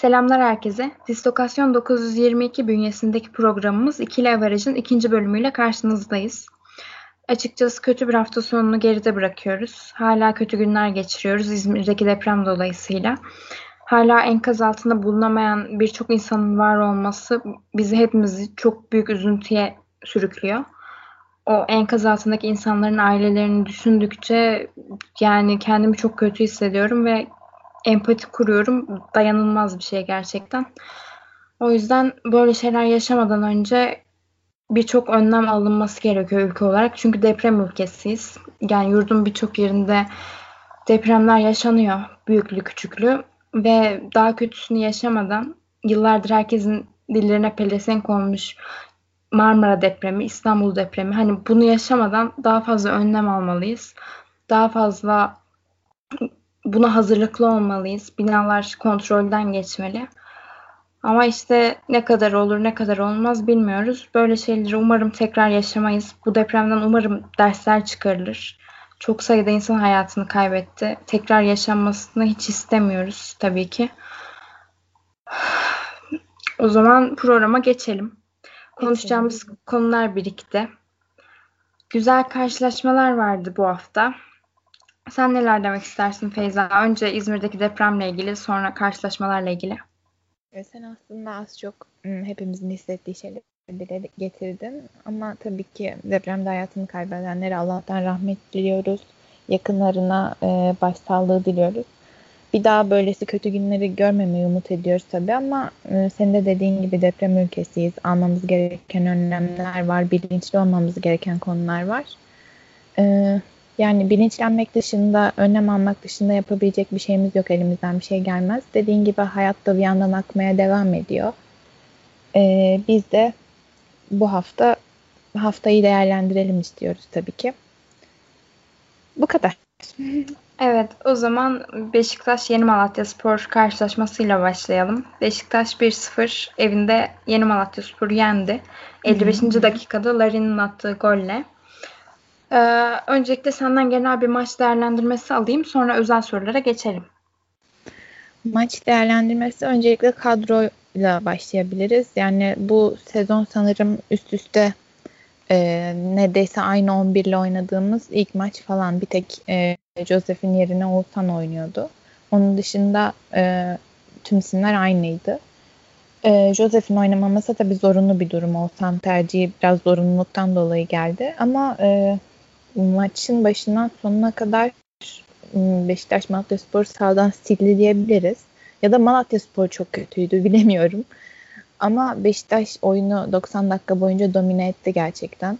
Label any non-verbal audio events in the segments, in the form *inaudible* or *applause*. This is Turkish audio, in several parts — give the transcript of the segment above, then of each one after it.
Selamlar herkese. Distokasyon 922 bünyesindeki programımız İkili Averaj'ın ikinci bölümüyle karşınızdayız. Açıkçası kötü bir hafta sonunu geride bırakıyoruz. Hala kötü günler geçiriyoruz İzmir'deki deprem dolayısıyla. Hala enkaz altında bulunamayan birçok insanın var olması bizi hepimizi çok büyük üzüntüye sürüklüyor. O enkaz altındaki insanların ailelerini düşündükçe yani kendimi çok kötü hissediyorum ve empati kuruyorum. Dayanılmaz bir şey gerçekten. O yüzden böyle şeyler yaşamadan önce birçok önlem alınması gerekiyor ülke olarak. Çünkü deprem ülkesiyiz. Yani yurdun birçok yerinde depremler yaşanıyor. Büyüklü küçüklü. Ve daha kötüsünü yaşamadan yıllardır herkesin dillerine pelesenk olmuş Marmara depremi, İstanbul depremi. Hani bunu yaşamadan daha fazla önlem almalıyız. Daha fazla buna hazırlıklı olmalıyız. Binalar kontrolden geçmeli. Ama işte ne kadar olur ne kadar olmaz bilmiyoruz. Böyle şeyleri umarım tekrar yaşamayız. Bu depremden umarım dersler çıkarılır. Çok sayıda insan hayatını kaybetti. Tekrar yaşanmasını hiç istemiyoruz tabii ki. *sighs* O zaman programa geçelim. Konuşacağımız konular birikti. Güzel karşılaşmalar vardı bu hafta. Sen neler demek istersin Feyza? Önce İzmir'deki depremle ilgili, sonra karşılaşmalarla ilgili. Sen aslında az çok hepimizin hissettiği şeyleri dile getirdin. Ama tabii ki depremde hayatını kaybedenlere Allah'tan rahmet diliyoruz. Yakınlarına e, başsağlığı diliyoruz. Bir daha böylesi kötü günleri görmemeyi umut ediyoruz tabii ama e, senin de dediğin gibi deprem ülkesiyiz. Almamız gereken önlemler var, bilinçli olmamız gereken konular var. E, yani bilinçlenmek dışında, önlem almak dışında yapabilecek bir şeyimiz yok. Elimizden bir şey gelmez. Dediğin gibi hayatta bir yandan akmaya devam ediyor. Ee, biz de bu hafta haftayı değerlendirelim istiyoruz tabii ki. Bu kadar. *laughs* Evet, o zaman Beşiktaş Yeni Malatya Spor karşılaşmasıyla başlayalım. Beşiktaş 1-0 evinde Yeni Malatya Spor'u yendi. 55. dakikada Larin'in attığı golle. Ee, öncelikle senden genel bir maç değerlendirmesi alayım. Sonra özel sorulara geçelim. Maç değerlendirmesi öncelikle kadroyla başlayabiliriz. Yani bu sezon sanırım üst üste e, neredeyse aynı 11 ile oynadığımız ilk maç falan. Bir tek e, Joseph'in yerine Oğuzhan oynuyordu. Onun dışında e, tüm isimler aynıydı. E, Joseph'in oynamaması tabii zorunlu bir durum. Oğuzhan tercihi biraz zorunluluktan dolayı geldi. Ama e, maçın başından sonuna kadar Beşiktaş Malatya Spor sağdan sildi diyebiliriz. Ya da Malatya Spor çok kötüydü *laughs* bilemiyorum. Ama Beşiktaş oyunu 90 dakika boyunca domine etti gerçekten.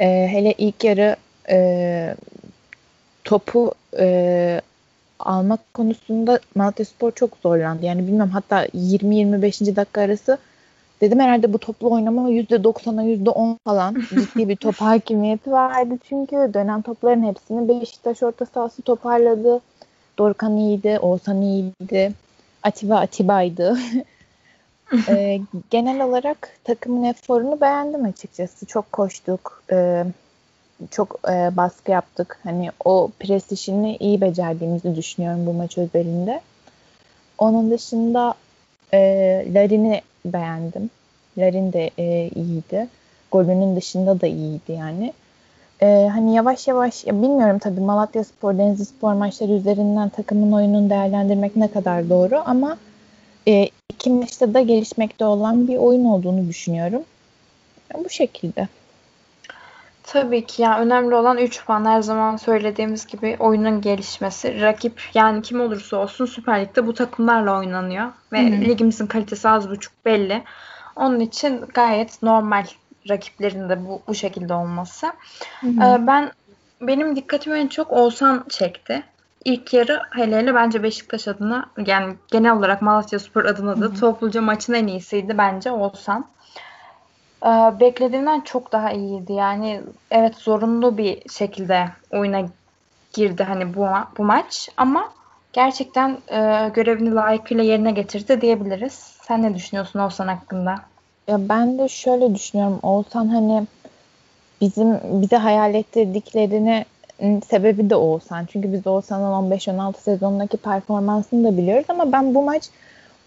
Ee, hele ilk yarı e, topu e, almak konusunda Malatya Spor çok zorlandı. Yani bilmem hatta 20-25. dakika arası Dedim herhalde bu toplu oynama %90'a %10 falan *laughs* ciddi bir top hakimiyeti vardı. Çünkü dönen topların hepsini Beşiktaş orta sahası toparladı. Dorkan iyiydi, Oğuzhan iyiydi. Atiba Atiba'ydı. *laughs* e, genel olarak takımın eforunu beğendim açıkçası. Çok koştuk. E, çok e, baskı yaptık. Hani o pres işini iyi becerdiğimizi düşünüyorum bu maç özelinde. Onun dışında e, Larin'i beğendim. Larin de e, iyiydi. Golünün dışında da iyiydi yani. E, hani yavaş yavaş ya bilmiyorum tabii Malatya Spor, Denizli Spor maçları üzerinden takımın oyununu değerlendirmek ne kadar doğru ama e, iki maçta da gelişmekte olan bir oyun olduğunu düşünüyorum. Yani bu şekilde. Tabii ki ya önemli olan 3 puan her zaman söylediğimiz gibi oyunun gelişmesi. Rakip yani kim olursa olsun Süper Lig'de bu takımlarla oynanıyor ve Hı-hı. ligimizin kalitesi az buçuk belli. Onun için gayet normal rakiplerin de bu, bu şekilde olması. Ee, ben benim dikkatimi en çok Oğuzhan çekti. İlk yarı hele hele bence Beşiktaş adına yani genel olarak Malatya Spor adına da topluca maçın en iyisiydi bence Oğuzhan. Ee, beklediğimden çok daha iyiydi. Yani evet zorunlu bir şekilde oyuna girdi hani bu bu maç ama gerçekten e, görevini layıkıyla yerine getirdi diyebiliriz. Sen ne düşünüyorsun Oğuzhan hakkında? Ya ben de şöyle düşünüyorum. Oğuzhan hani bizim bize hayal ettirdiklerini sebebi de Oğuzhan. Çünkü biz Oğuzhan'ın 15-16 sezonundaki performansını da biliyoruz ama ben bu maç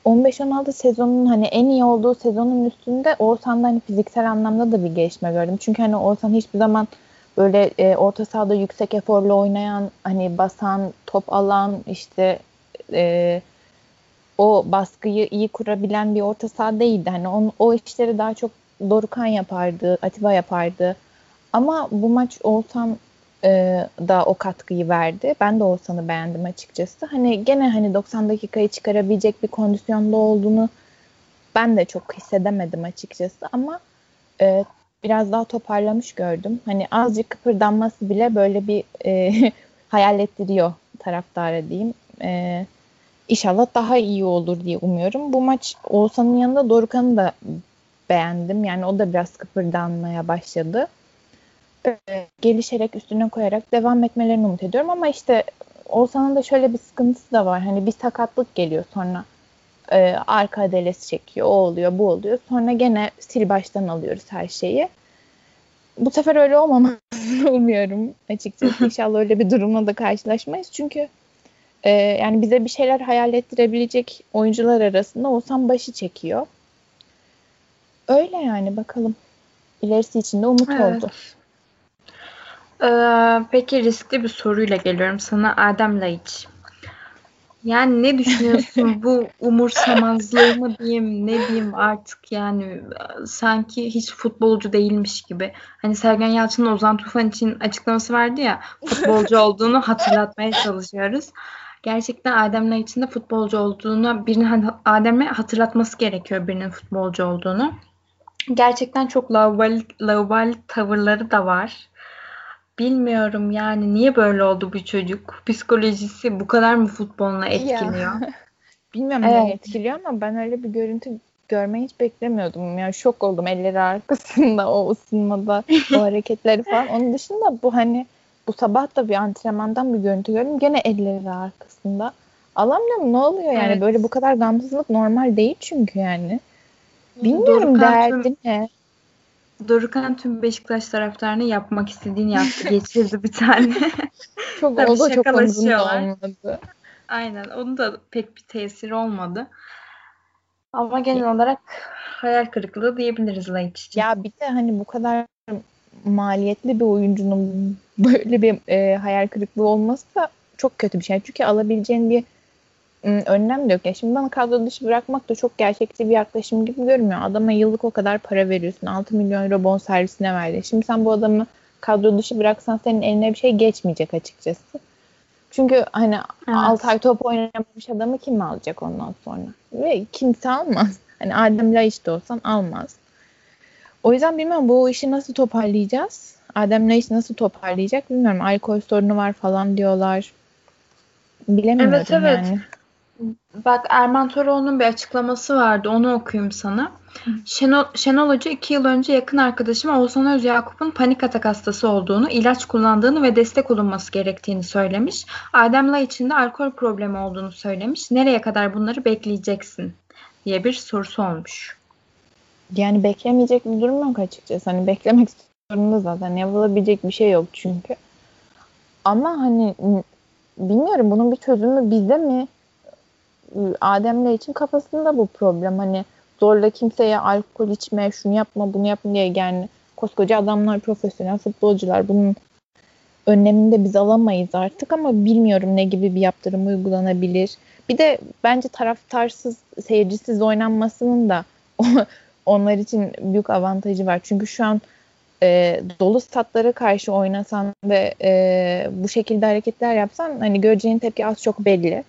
15-16 sezonun hani en iyi olduğu sezonun üstünde Oğuzhan'da hani fiziksel anlamda da bir gelişme gördüm. Çünkü hani Oğuzhan hiçbir zaman böyle e, orta sahada yüksek eforlu oynayan, hani basan, top alan, işte e, o baskıyı iyi kurabilen bir orta saha değildi. Hani on, o işleri daha çok Dorukan yapardı, Atiba yapardı. Ama bu maç Oğuzhan e, da o katkıyı verdi. Ben de Oğuzhan'ı beğendim açıkçası. Hani gene hani 90 dakikayı çıkarabilecek bir kondisyonda olduğunu ben de çok hissedemedim açıkçası ama e, biraz daha toparlamış gördüm. Hani azıcık kıpırdanması bile böyle bir e, *laughs* hayal ettiriyor taraftara diyeyim. E, İnşallah daha iyi olur diye umuyorum. Bu maç Oğuzhan'ın yanında Dorukan'ı da beğendim. Yani o da biraz kıpırdanmaya başladı. Ee, gelişerek üstüne koyarak devam etmelerini umut ediyorum ama işte Oğuzhan'ın da şöyle bir sıkıntısı da var. Hani bir sakatlık geliyor sonra e, arka adelesi çekiyor. O oluyor, bu oluyor. Sonra gene sil baştan alıyoruz her şeyi. Bu sefer öyle olmamasını *laughs* umuyorum açıkçası. İnşallah öyle bir durumla da karşılaşmayız. Çünkü e, yani bize bir şeyler hayal ettirebilecek oyuncular arasında Oğuzhan başı çekiyor. Öyle yani bakalım. İlerisi için de umut evet. oldu. Ee, peki riskli bir soruyla geliyorum sana Adem Laiç. Yani ne düşünüyorsun *laughs* bu umursamazlığı mı diyeyim ne diyeyim artık yani sanki hiç futbolcu değilmiş gibi. Hani Sergen Yalçın'ın Ozan Tufan için açıklaması vardı ya futbolcu *laughs* olduğunu hatırlatmaya çalışıyoruz. Gerçekten Adem Laiç'in de futbolcu olduğunu birinin Adem'e hatırlatması gerekiyor birinin futbolcu olduğunu. Gerçekten çok laubali, laubali tavırları da var. Bilmiyorum yani niye böyle oldu bu çocuk? Psikolojisi bu kadar mı futboluna etkiliyor? Ya. *laughs* Bilmiyorum evet. ne etkiliyor ama ben öyle bir görüntü görmeyi hiç beklemiyordum. Yani şok oldum elleri arkasında o ısınmada o *laughs* hareketleri falan. Onun dışında bu hani bu sabah da bir antrenmandan bir görüntü gördüm. Gene elleri arkasında. Alamıyorum ne oluyor yani evet. böyle bu kadar gamsızlık normal değil çünkü yani. Bilmiyorum derdi ne. Dorukan tüm Beşiktaş taraftarını yapmak istediğini yaptı. Geçirdi bir tane. *laughs* çok Tabii oldu çok olmadı. Aynen. Onun da pek bir tesiri olmadı. Ama genel olarak hayal kırıklığı diyebiliriz Laiç için. Ya bir de hani bu kadar maliyetli bir oyuncunun böyle bir e, hayal kırıklığı olması da çok kötü bir şey. Çünkü alabileceğin bir önlem de yok. Ya şimdi bana kadro dışı bırakmak da çok gerçekçi bir yaklaşım gibi görmüyor. Adama yıllık o kadar para veriyorsun. 6 milyon euro bon servisine verdi. Şimdi sen bu adamı kadro dışı bıraksan senin eline bir şey geçmeyecek açıkçası. Çünkü hani evet. 6 ay top oynamamış adamı kim alacak ondan sonra? Ve kimse almaz. *laughs* Hani Adem Laiç de olsan almaz. O yüzden bilmem bu işi nasıl toparlayacağız? Adem Laiç nasıl toparlayacak bilmiyorum. Alkol sorunu var falan diyorlar. Bilemiyorum evet, evet. yani. Bak Erman Toroğlu'nun bir açıklaması vardı. Onu okuyayım sana. Şenol, Şenol Hoca iki yıl önce yakın arkadaşım Oğuzhan Özyakup'un panik atak hastası olduğunu, ilaç kullandığını ve destek olunması gerektiğini söylemiş. Adem Lay için de alkol problemi olduğunu söylemiş. Nereye kadar bunları bekleyeceksin diye bir sorusu olmuş. Yani beklemeyecek bir durum yok açıkçası. Hani beklemek zorunda zaten. Yapılabilecek bir şey yok çünkü. Ama hani bilmiyorum bunun bir çözümü bizde mi? Adem'le için kafasında bu problem. Hani zorla kimseye alkol içme, şunu yapma, bunu yapma diye yani koskoca adamlar, profesyonel futbolcular bunun önlemini de biz alamayız artık ama bilmiyorum ne gibi bir yaptırım uygulanabilir. Bir de bence taraftarsız, seyircisiz oynanmasının da *laughs* onlar için büyük avantajı var. Çünkü şu an e, dolu statlara karşı oynasan ve e, bu şekilde hareketler yapsan hani göreceğin tepki az çok belli.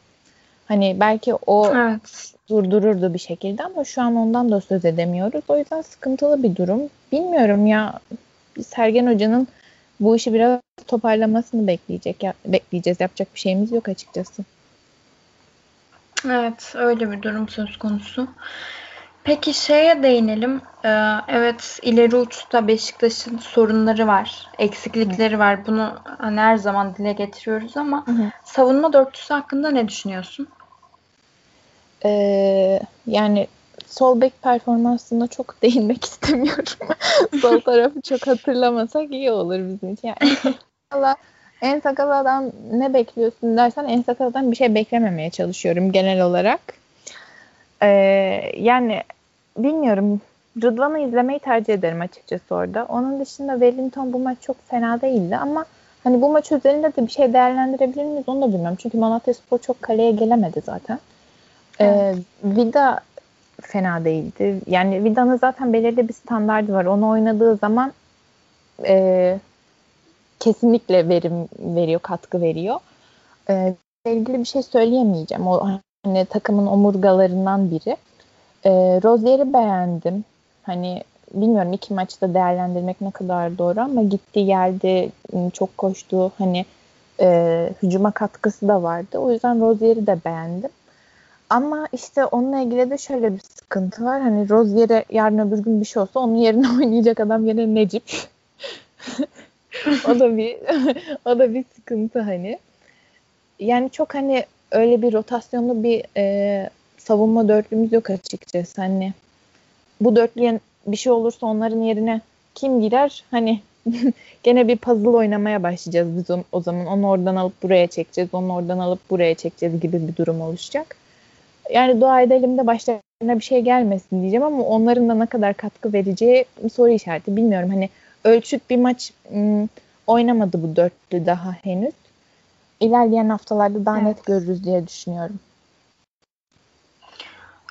Hani belki o evet. durdururdu bir şekilde ama şu an ondan da söz edemiyoruz. O yüzden sıkıntılı bir durum. Bilmiyorum ya Sergen Hoca'nın bu işi biraz toparlamasını bekleyecek ya, bekleyeceğiz. Yapacak bir şeyimiz yok açıkçası. Evet, öyle bir durum söz konusu. Peki şeye değinelim. Ee, evet ileri uçta Beşiktaş'ın sorunları var. Eksiklikleri Hı. var. Bunu hani her zaman dile getiriyoruz ama Hı. savunma dörtlüsü hakkında ne düşünüyorsun? Ee, yani sol bek performansına çok *laughs* değinmek istemiyorum. *laughs* sol tarafı çok hatırlamasak iyi olur bizim için. Yani valla en sakaldan ne bekliyorsun dersen en sakaldan bir şey beklememeye çalışıyorum genel olarak. Ee, yani bilmiyorum. Rıdvan'ı izlemeyi tercih ederim açıkçası orada. Onun dışında Wellington bu maç çok fena değildi ama hani bu maç üzerinde de bir şey değerlendirebilir miyiz onu da bilmiyorum. Çünkü Malatya Spor çok kaleye gelemedi zaten. Ee. Vida fena değildi. Yani Vida'nın zaten belirli bir standardı var. Onu oynadığı zaman e, kesinlikle verim veriyor, katkı veriyor. E, ilgili bir şey söyleyemeyeceğim. O hani takımın omurgalarından biri. E, Rozier'i beğendim. Hani bilmiyorum iki maçta değerlendirmek ne kadar doğru ama gitti geldi çok koştu hani e, hücuma katkısı da vardı. O yüzden Rozier'i de beğendim. Ama işte onunla ilgili de şöyle bir sıkıntı var. Hani Rozier'e yarın öbür gün bir şey olsa onun yerine *laughs* oynayacak adam yine Necip. o da bir *laughs* o da bir sıkıntı hani. Yani çok hani öyle bir rotasyonlu bir e, savunma dörtlümüz yok açıkçası. Hani bu dörtlüye bir şey olursa onların yerine kim girer? Hani *laughs* gene bir puzzle oynamaya başlayacağız biz o, o zaman. Onu oradan alıp buraya çekeceğiz, onu oradan alıp buraya çekeceğiz gibi bir durum oluşacak. Yani dua edelim de başlarına bir şey gelmesin diyeceğim ama onların da ne kadar katkı vereceği soru işareti bilmiyorum. Hani ölçüt bir maç ım, oynamadı bu dörtlü daha henüz. İlerleyen haftalarda daha evet. net görürüz diye düşünüyorum.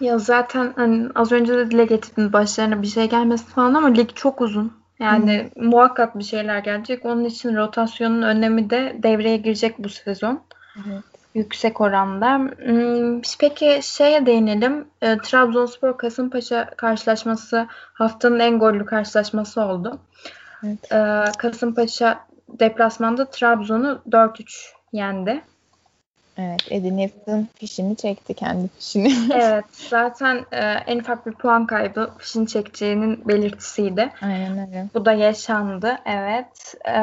Ya zaten hani az önce de dile getirdin başlarına bir şey gelmesin falan ama lig çok uzun. Yani hmm. muhakkak bir şeyler gelecek. Onun için rotasyonun önemi de devreye girecek bu sezon. Evet. Yüksek oranda. Hmm, peki şeye değinelim. E, Trabzonspor Kasımpaşa karşılaşması haftanın en gollü karşılaşması oldu. Evet. E, Kasımpaşa deplasmanda Trabzon'u 4-3 yendi. Evet, Eddie Newton fişini çekti kendi fişini. *laughs* evet, zaten e, en ufak bir puan kaybı fişini çekeceğinin belirtisiydi. Aynen öyle. Bu da yaşandı, evet. E,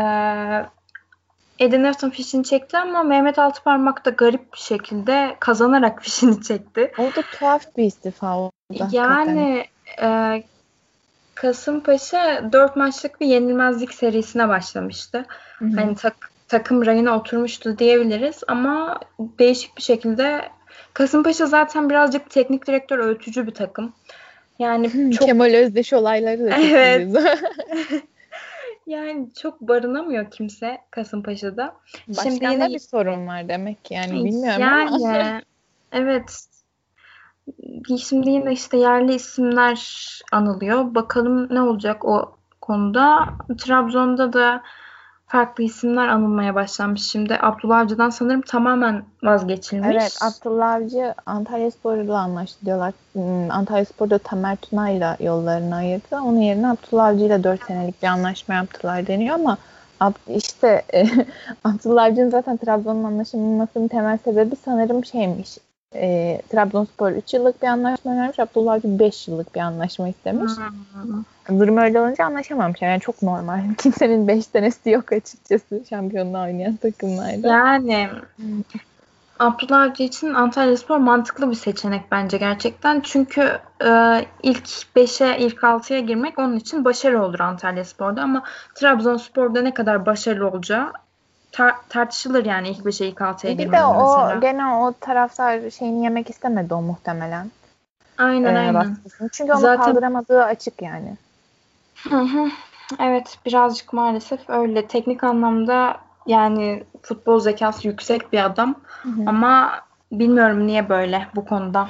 Eddie Newton fişini çekti ama Mehmet Altıparmak da garip bir şekilde kazanarak *laughs* fişini çekti. O da tuhaf bir istifa oldu. Yani e, Kasımpaşa 4 maçlık bir yenilmezlik serisine başlamıştı. Hı-hı. Hani tak, takım rayına oturmuştu diyebiliriz ama değişik bir şekilde Kasımpaşa zaten birazcık teknik direktör öğütücü bir takım. Yani çok... Kemal Özdeş olayları da Evet. *laughs* yani çok barınamıyor kimse Kasımpaşa'da. Başkanda Şimdi yine bir sorun var demek ki yani bilmiyorum yani, ama. evet. Şimdi yine işte yerli isimler anılıyor. Bakalım ne olacak o konuda. Trabzon'da da farklı isimler anılmaya başlanmış. Şimdi Abdullah Avcı'dan sanırım tamamen vazgeçilmiş. Evet Abdullah Avcı Antalya Spor'la anlaştı diyorlar. Hmm, Antalya Spor'da Tamer Tuna'yla yollarını ayırdı. Onun yerine Abdullah Avcı ile 4 senelik bir anlaşma yaptılar deniyor ama işte *laughs* Abdullah Avcı'nın zaten Trabzon'un anlaşılmasının temel sebebi sanırım şeymiş e, Trabzonspor 3 yıllık bir anlaşma vermiş. Abdullah Avcı 5 yıllık bir anlaşma istemiş. Hmm. Durum öyle olunca anlaşamamışlar. Yani çok normal. *laughs* Kimsenin 5 senesi yok açıkçası şampiyonluğa oynayan takımlarda. Yani Abdullah Avcı için Antalya Spor mantıklı bir seçenek bence gerçekten. Çünkü e, ilk 5'e, ilk 6'ya girmek onun için başarı olur Antalya Spor'da ama Trabzonspor'da ne kadar başarılı olacağı tar- tartışılır yani ilk 5'e ilk 6'ya girmesi mesela. Bir de o mesela. gene o taraftar şeyini yemek istemedi o muhtemelen. Aynen ee, aynen. Baskısını. Çünkü onu Zaten... kaldıramadığı açık yani. Hı hı. Evet birazcık maalesef öyle. Teknik anlamda yani futbol zekası yüksek bir adam. Hı hı. Ama bilmiyorum niye böyle bu konuda.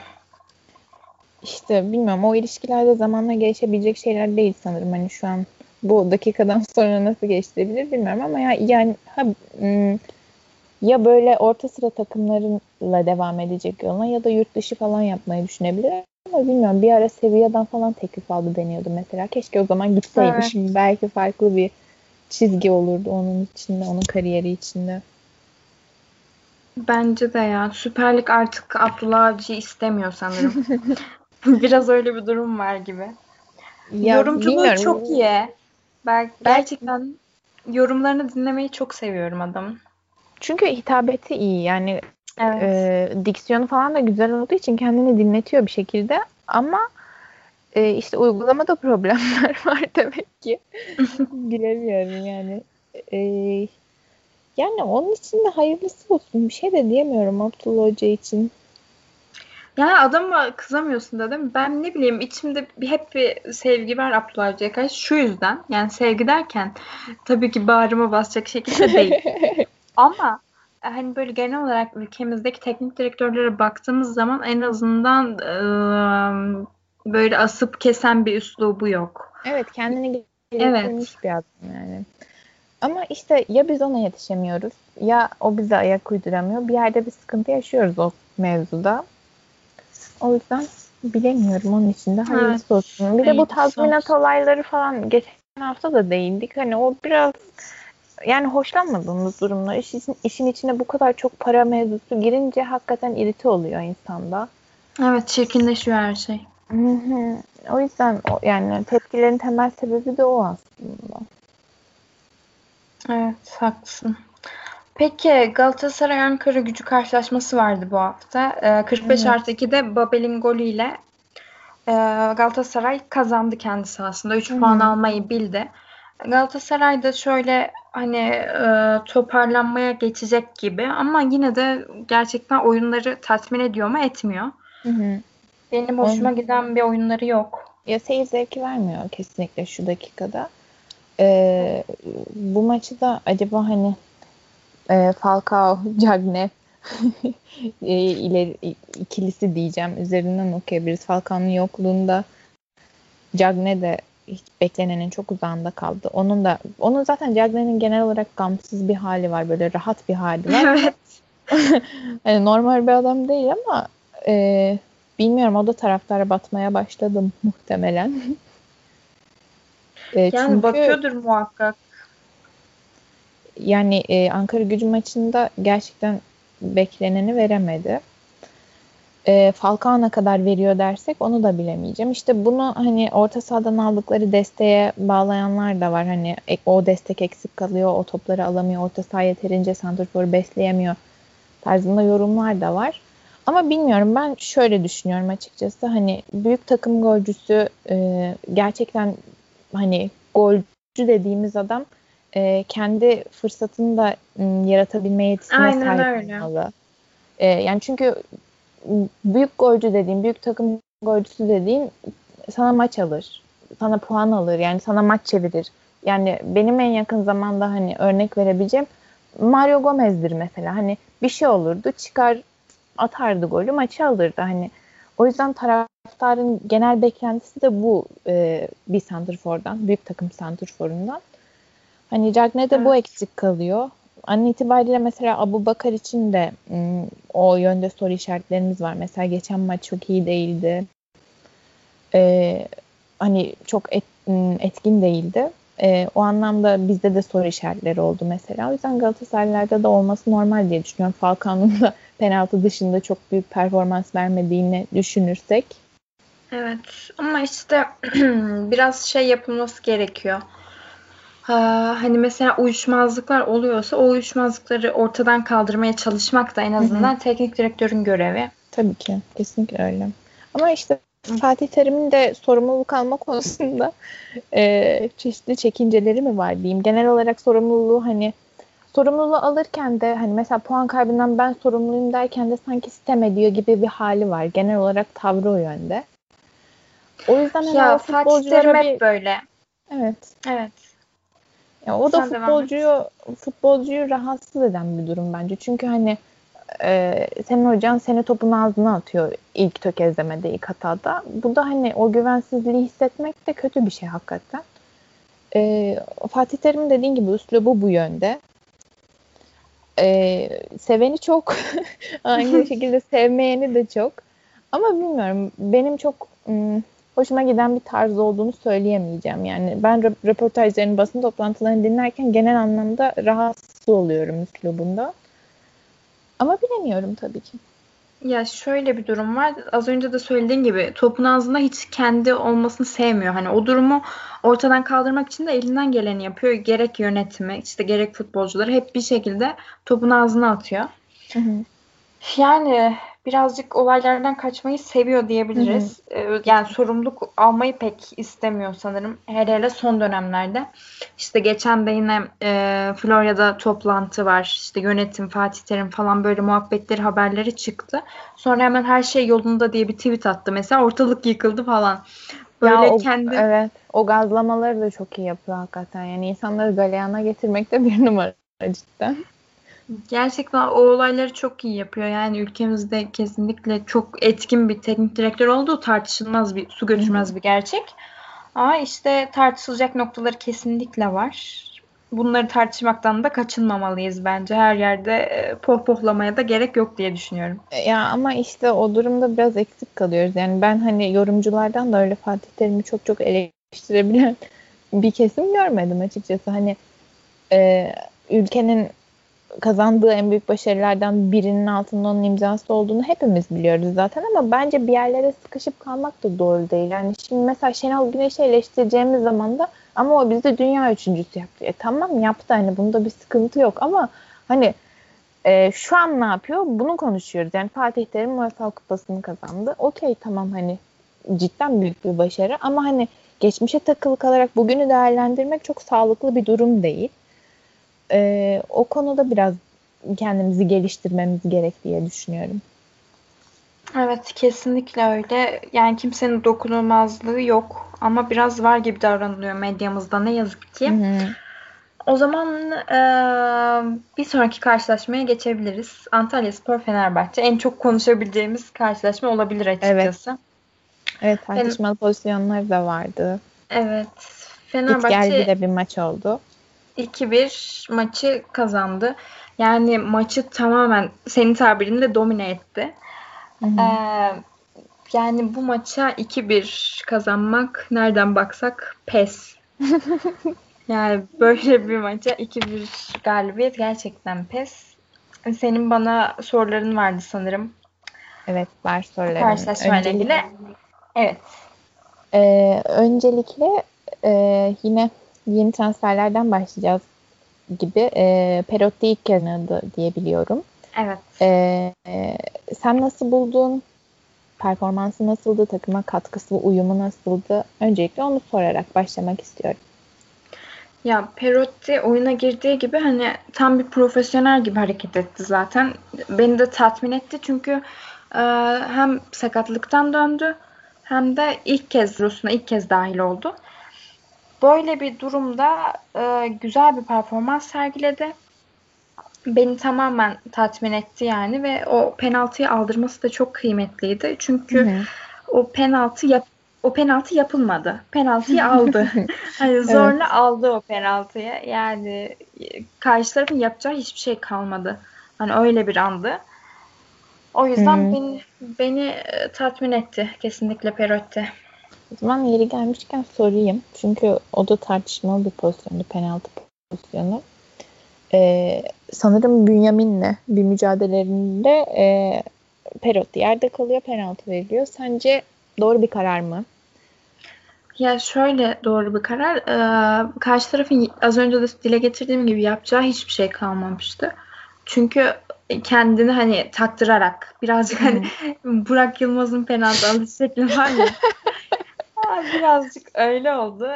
İşte bilmiyorum o ilişkilerde zamanla gelişebilecek şeyler değil sanırım. Hani şu an bu dakikadan *laughs* sonra nasıl geçtirebilir bilmiyorum ama ya yani ha, ya böyle orta sıra takımlarıyla devam edecek yoluna ya da yurt dışı falan yapmayı düşünebilir. Ama bilmiyorum bir ara seviyeden falan teklif aldı deniyordu mesela. Keşke o zaman gitseymiş. Evet. Belki farklı bir çizgi olurdu onun içinde, onun kariyeri içinde. Bence de ya. Süper Lig artık Abdullah Avcı istemiyor sanırım. *laughs* *laughs* Biraz öyle bir durum var gibi. Ya, Yorumculuğu bilmiyorum. çok iyi. Ben gerçekten yorumlarını dinlemeyi çok seviyorum adamın. Çünkü hitabeti iyi. Yani evet. e, diksiyonu falan da güzel olduğu için kendini dinletiyor bir şekilde. Ama e, işte uygulamada problemler *laughs* var demek ki. *laughs* Bilemiyorum yani. E, yani onun için de hayırlısı olsun. Bir şey de diyemiyorum Abdullah Hoca için. Yani adama kızamıyorsun mi? Ben ne bileyim içimde bir, hep bir sevgi var Abdullah Avcı'ya karşı. Şu yüzden yani sevgi derken tabii ki bağrıma basacak şekilde değil. *laughs* Ama hani böyle genel olarak ülkemizdeki teknik direktörlere baktığımız zaman en azından ıı, böyle asıp kesen bir üslubu yok. Evet kendini geliştirmiş evet. bir adam yani. Ama işte ya biz ona yetişemiyoruz ya o bize ayak uyduramıyor. Bir yerde bir sıkıntı yaşıyoruz o mevzuda. O yüzden bilemiyorum onun için de hayırlısı evet. olsun. Bir de bu tazminat olayları falan geçen hafta da değindik. Hani o biraz yani hoşlanmadığımız durumlar. İşin, işin içine bu kadar çok para mevzusu girince hakikaten irite oluyor insanda. Evet çirkinleşiyor her şey. Hı hı. O yüzden o, yani tepkilerin temel sebebi de o aslında. Evet haklısın. Peki Galatasaray Ankara gücü karşılaşması vardı bu hafta. Ee, 45 evet. artı 2'de Babel'in golüyle e, Galatasaray kazandı kendi sahasında. 3 puan almayı bildi. Galatasaray da şöyle hani e, toparlanmaya geçecek gibi ama yine de gerçekten oyunları tatmin ediyor mu etmiyor. Hı hı. Benim hoşuma Oyun... giden bir oyunları yok. Ya seyir zevki vermiyor kesinlikle şu dakikada. Ee, bu maçı da acaba hani e, Falcao, *laughs* Cagne *laughs* e, ileri ikilisi diyeceğim. Üzerinden okuyabiliriz. Falcao'nun yokluğunda Cagne de hiç beklenenin çok uzağında kaldı. Onun da onun zaten Cagne'nin genel olarak gamsız bir hali var. Böyle rahat bir hali var. Evet. *laughs* hani normal bir adam değil ama e, bilmiyorum o da taraftara batmaya başladım muhtemelen. e, yani çünkü, bakıyordur muhakkak. Yani e, Ankara gücü maçında gerçekten bekleneni veremedi e, Falcao'na kadar veriyor dersek onu da bilemeyeceğim. İşte bunu hani orta sahadan aldıkları desteğe bağlayanlar da var. Hani o destek eksik kalıyor, o topları alamıyor, orta saha yeterince santrforu besleyemiyor tarzında yorumlar da var. Ama bilmiyorum ben şöyle düşünüyorum açıkçası. Hani büyük takım golcüsü e, gerçekten hani golcü dediğimiz adam e, kendi fırsatını da m, yaratabilme yetisine Aynen sahip olmalı. E, yani çünkü büyük golcü dediğim, büyük takım golcüsü dediğim sana maç alır. Sana puan alır. Yani sana maç çevirir. Yani benim en yakın zamanda hani örnek verebileceğim Mario Gomez'dir mesela. Hani bir şey olurdu çıkar atardı golü maçı alırdı. Hani o yüzden taraftarın genel beklentisi de bu e, bir santrfordan, büyük takım santrforundan. Hani Cagney'de evet. bu eksik kalıyor an itibariyle mesela Abu Bakar için de o yönde soru işaretlerimiz var. Mesela geçen maç çok iyi değildi. Ee, hani çok et, etkin değildi. Ee, o anlamda bizde de soru işaretleri oldu mesela. O yüzden Galatasaray'larda da olması normal diye düşünüyorum. Falcao'nun da *laughs* penaltı dışında çok büyük performans vermediğini düşünürsek. Evet ama işte *clears throat* biraz şey yapılması gerekiyor hani mesela uyuşmazlıklar oluyorsa o uyuşmazlıkları ortadan kaldırmaya çalışmak da en azından Hı-hı. teknik direktörün görevi. Tabii ki. Kesinlikle öyle. Ama işte Fatih Terim'in de sorumluluk alma *laughs* konusunda e, çeşitli çekinceleri mi var diyeyim. Genel olarak sorumluluğu hani sorumluluğu alırken de hani mesela puan kaybından ben sorumluyum derken de sanki sitem ediyor gibi bir hali var. Genel olarak tavrı o yönde. O yüzden hani ya, Fatih Terim hep bir... böyle. Evet. Evet. Ya o da Sen futbolcuyu futbolcuyu rahatsız eden bir durum bence. Çünkü hani e, senin hocan seni topun ağzına atıyor ilk tökezlemede, ilk hatada. Bu da hani o güvensizliği hissetmek de kötü bir şey hakikaten. E, Fatih Terim'in dediğin gibi üslubu bu yönde. E, seveni çok. *laughs* Aynı *laughs* şekilde sevmeyeni de çok. Ama bilmiyorum. Benim çok ım, hoşuma giden bir tarz olduğunu söyleyemeyeceğim. Yani ben röportajlarını, basın toplantılarını dinlerken genel anlamda rahatsız oluyorum üslubunda. Ama bilemiyorum tabii ki. Ya şöyle bir durum var. Az önce de söylediğin gibi topun ağzında hiç kendi olmasını sevmiyor. Hani o durumu ortadan kaldırmak için de elinden geleni yapıyor. Gerek yönetimi, işte gerek futbolcuları hep bir şekilde topun ağzına atıyor. Hı hı. Yani birazcık olaylardan kaçmayı seviyor diyebiliriz. Hı hı. Ee, yani sorumluluk almayı pek istemiyor sanırım. Hele hele son dönemlerde. İşte geçen de yine e, Florya'da toplantı var. İşte yönetim, Fatih Terim falan böyle muhabbetleri, haberleri çıktı. Sonra hemen her şey yolunda diye bir tweet attı. Mesela ortalık yıkıldı falan. Böyle ya kendi... Evet. O gazlamaları da çok iyi yapıyor hakikaten. Yani insanları galeyana getirmekte bir numara cidden. Gerçekten o olayları çok iyi yapıyor. Yani ülkemizde kesinlikle çok etkin bir teknik direktör olduğu tartışılmaz bir, su götürmez bir gerçek. Ama işte tartışılacak noktaları kesinlikle var. Bunları tartışmaktan da kaçınmamalıyız bence. Her yerde e, pohpohlamaya da gerek yok diye düşünüyorum. E, ya ama işte o durumda biraz eksik kalıyoruz. Yani ben hani yorumculardan da öyle Fatih Terim'i çok çok eleştirebilen bir kesim görmedim açıkçası. Hani e, ülkenin kazandığı en büyük başarılardan birinin altında onun imzası olduğunu hepimiz biliyoruz zaten ama bence bir yerlere sıkışıp kalmak da doğru değil. Yani şimdi mesela Şenol Güneş'i eleştireceğimiz zaman da ama o bizde dünya üçüncüsü yaptı. E tamam yaptı hani bunda bir sıkıntı yok ama hani e, şu an ne yapıyor? Bunu konuşuyoruz. Yani Fatih Terim UEFA Kupası'nı kazandı. Okey tamam hani cidden büyük bir başarı ama hani geçmişe takılı kalarak bugünü değerlendirmek çok sağlıklı bir durum değil e, o konuda biraz kendimizi geliştirmemiz gerek diye düşünüyorum. Evet kesinlikle öyle. Yani kimsenin dokunulmazlığı yok ama biraz var gibi davranılıyor medyamızda ne yazık ki. Hı hı. O zaman e, bir sonraki karşılaşmaya geçebiliriz. Antalya Spor Fenerbahçe en çok konuşabileceğimiz karşılaşma olabilir açıkçası. Evet. Evet tartışmalı Fen- pozisyonlar da vardı. Evet. Fenerbahçe de bir maç oldu. 2-1 maçı kazandı. Yani maçı tamamen senin tabirinle domine etti. Ee, yani bu maça 2-1 kazanmak nereden baksak pes. *laughs* yani böyle bir maça 2-1 galibiyet gerçekten pes. Senin bana soruların vardı sanırım. Evet var sorularım. Karşılaşmayla ilgili. Evet. Ee, öncelikle e, yine yeni transferlerden başlayacağız gibi. E, Perotti ilk kez oynadı diye biliyorum. Evet. E, sen nasıl buldun? Performansı nasıldı? Takıma katkısı uyumu nasıldı? Öncelikle onu sorarak başlamak istiyorum. Ya Perotti oyuna girdiği gibi hani tam bir profesyonel gibi hareket etti zaten. Beni de tatmin etti çünkü e, hem sakatlıktan döndü hem de ilk kez Rus'una ilk kez dahil oldu. Böyle bir durumda e, güzel bir performans sergiledi. Beni tamamen tatmin etti yani ve o penaltıyı aldırması da çok kıymetliydi. Çünkü hı hı. o penaltı yap o penaltı yapılmadı. Penaltıyı aldı. *laughs* hani zorla evet. aldı o penaltıyı. Yani karşı tarafın yapacağı hiçbir şey kalmadı. Hani öyle bir andı. O yüzden hı beni beni e, tatmin etti kesinlikle Perotti. O zaman yeri gelmişken sorayım. Çünkü o da tartışmalı bir pozisyondu. Penaltı pozisyonu. Ee, sanırım Bünyamin'le bir mücadelelerinde e, Perotti yerde kalıyor. Penaltı veriliyor. Sence doğru bir karar mı? Ya şöyle doğru bir karar. Ee, karşı tarafın az önce de dile getirdiğim gibi yapacağı hiçbir şey kalmamıştı. Çünkü kendini hani taktırarak birazcık hani *laughs* Burak Yılmaz'ın penaltı alış şekli var ya *laughs* *laughs* birazcık öyle oldu.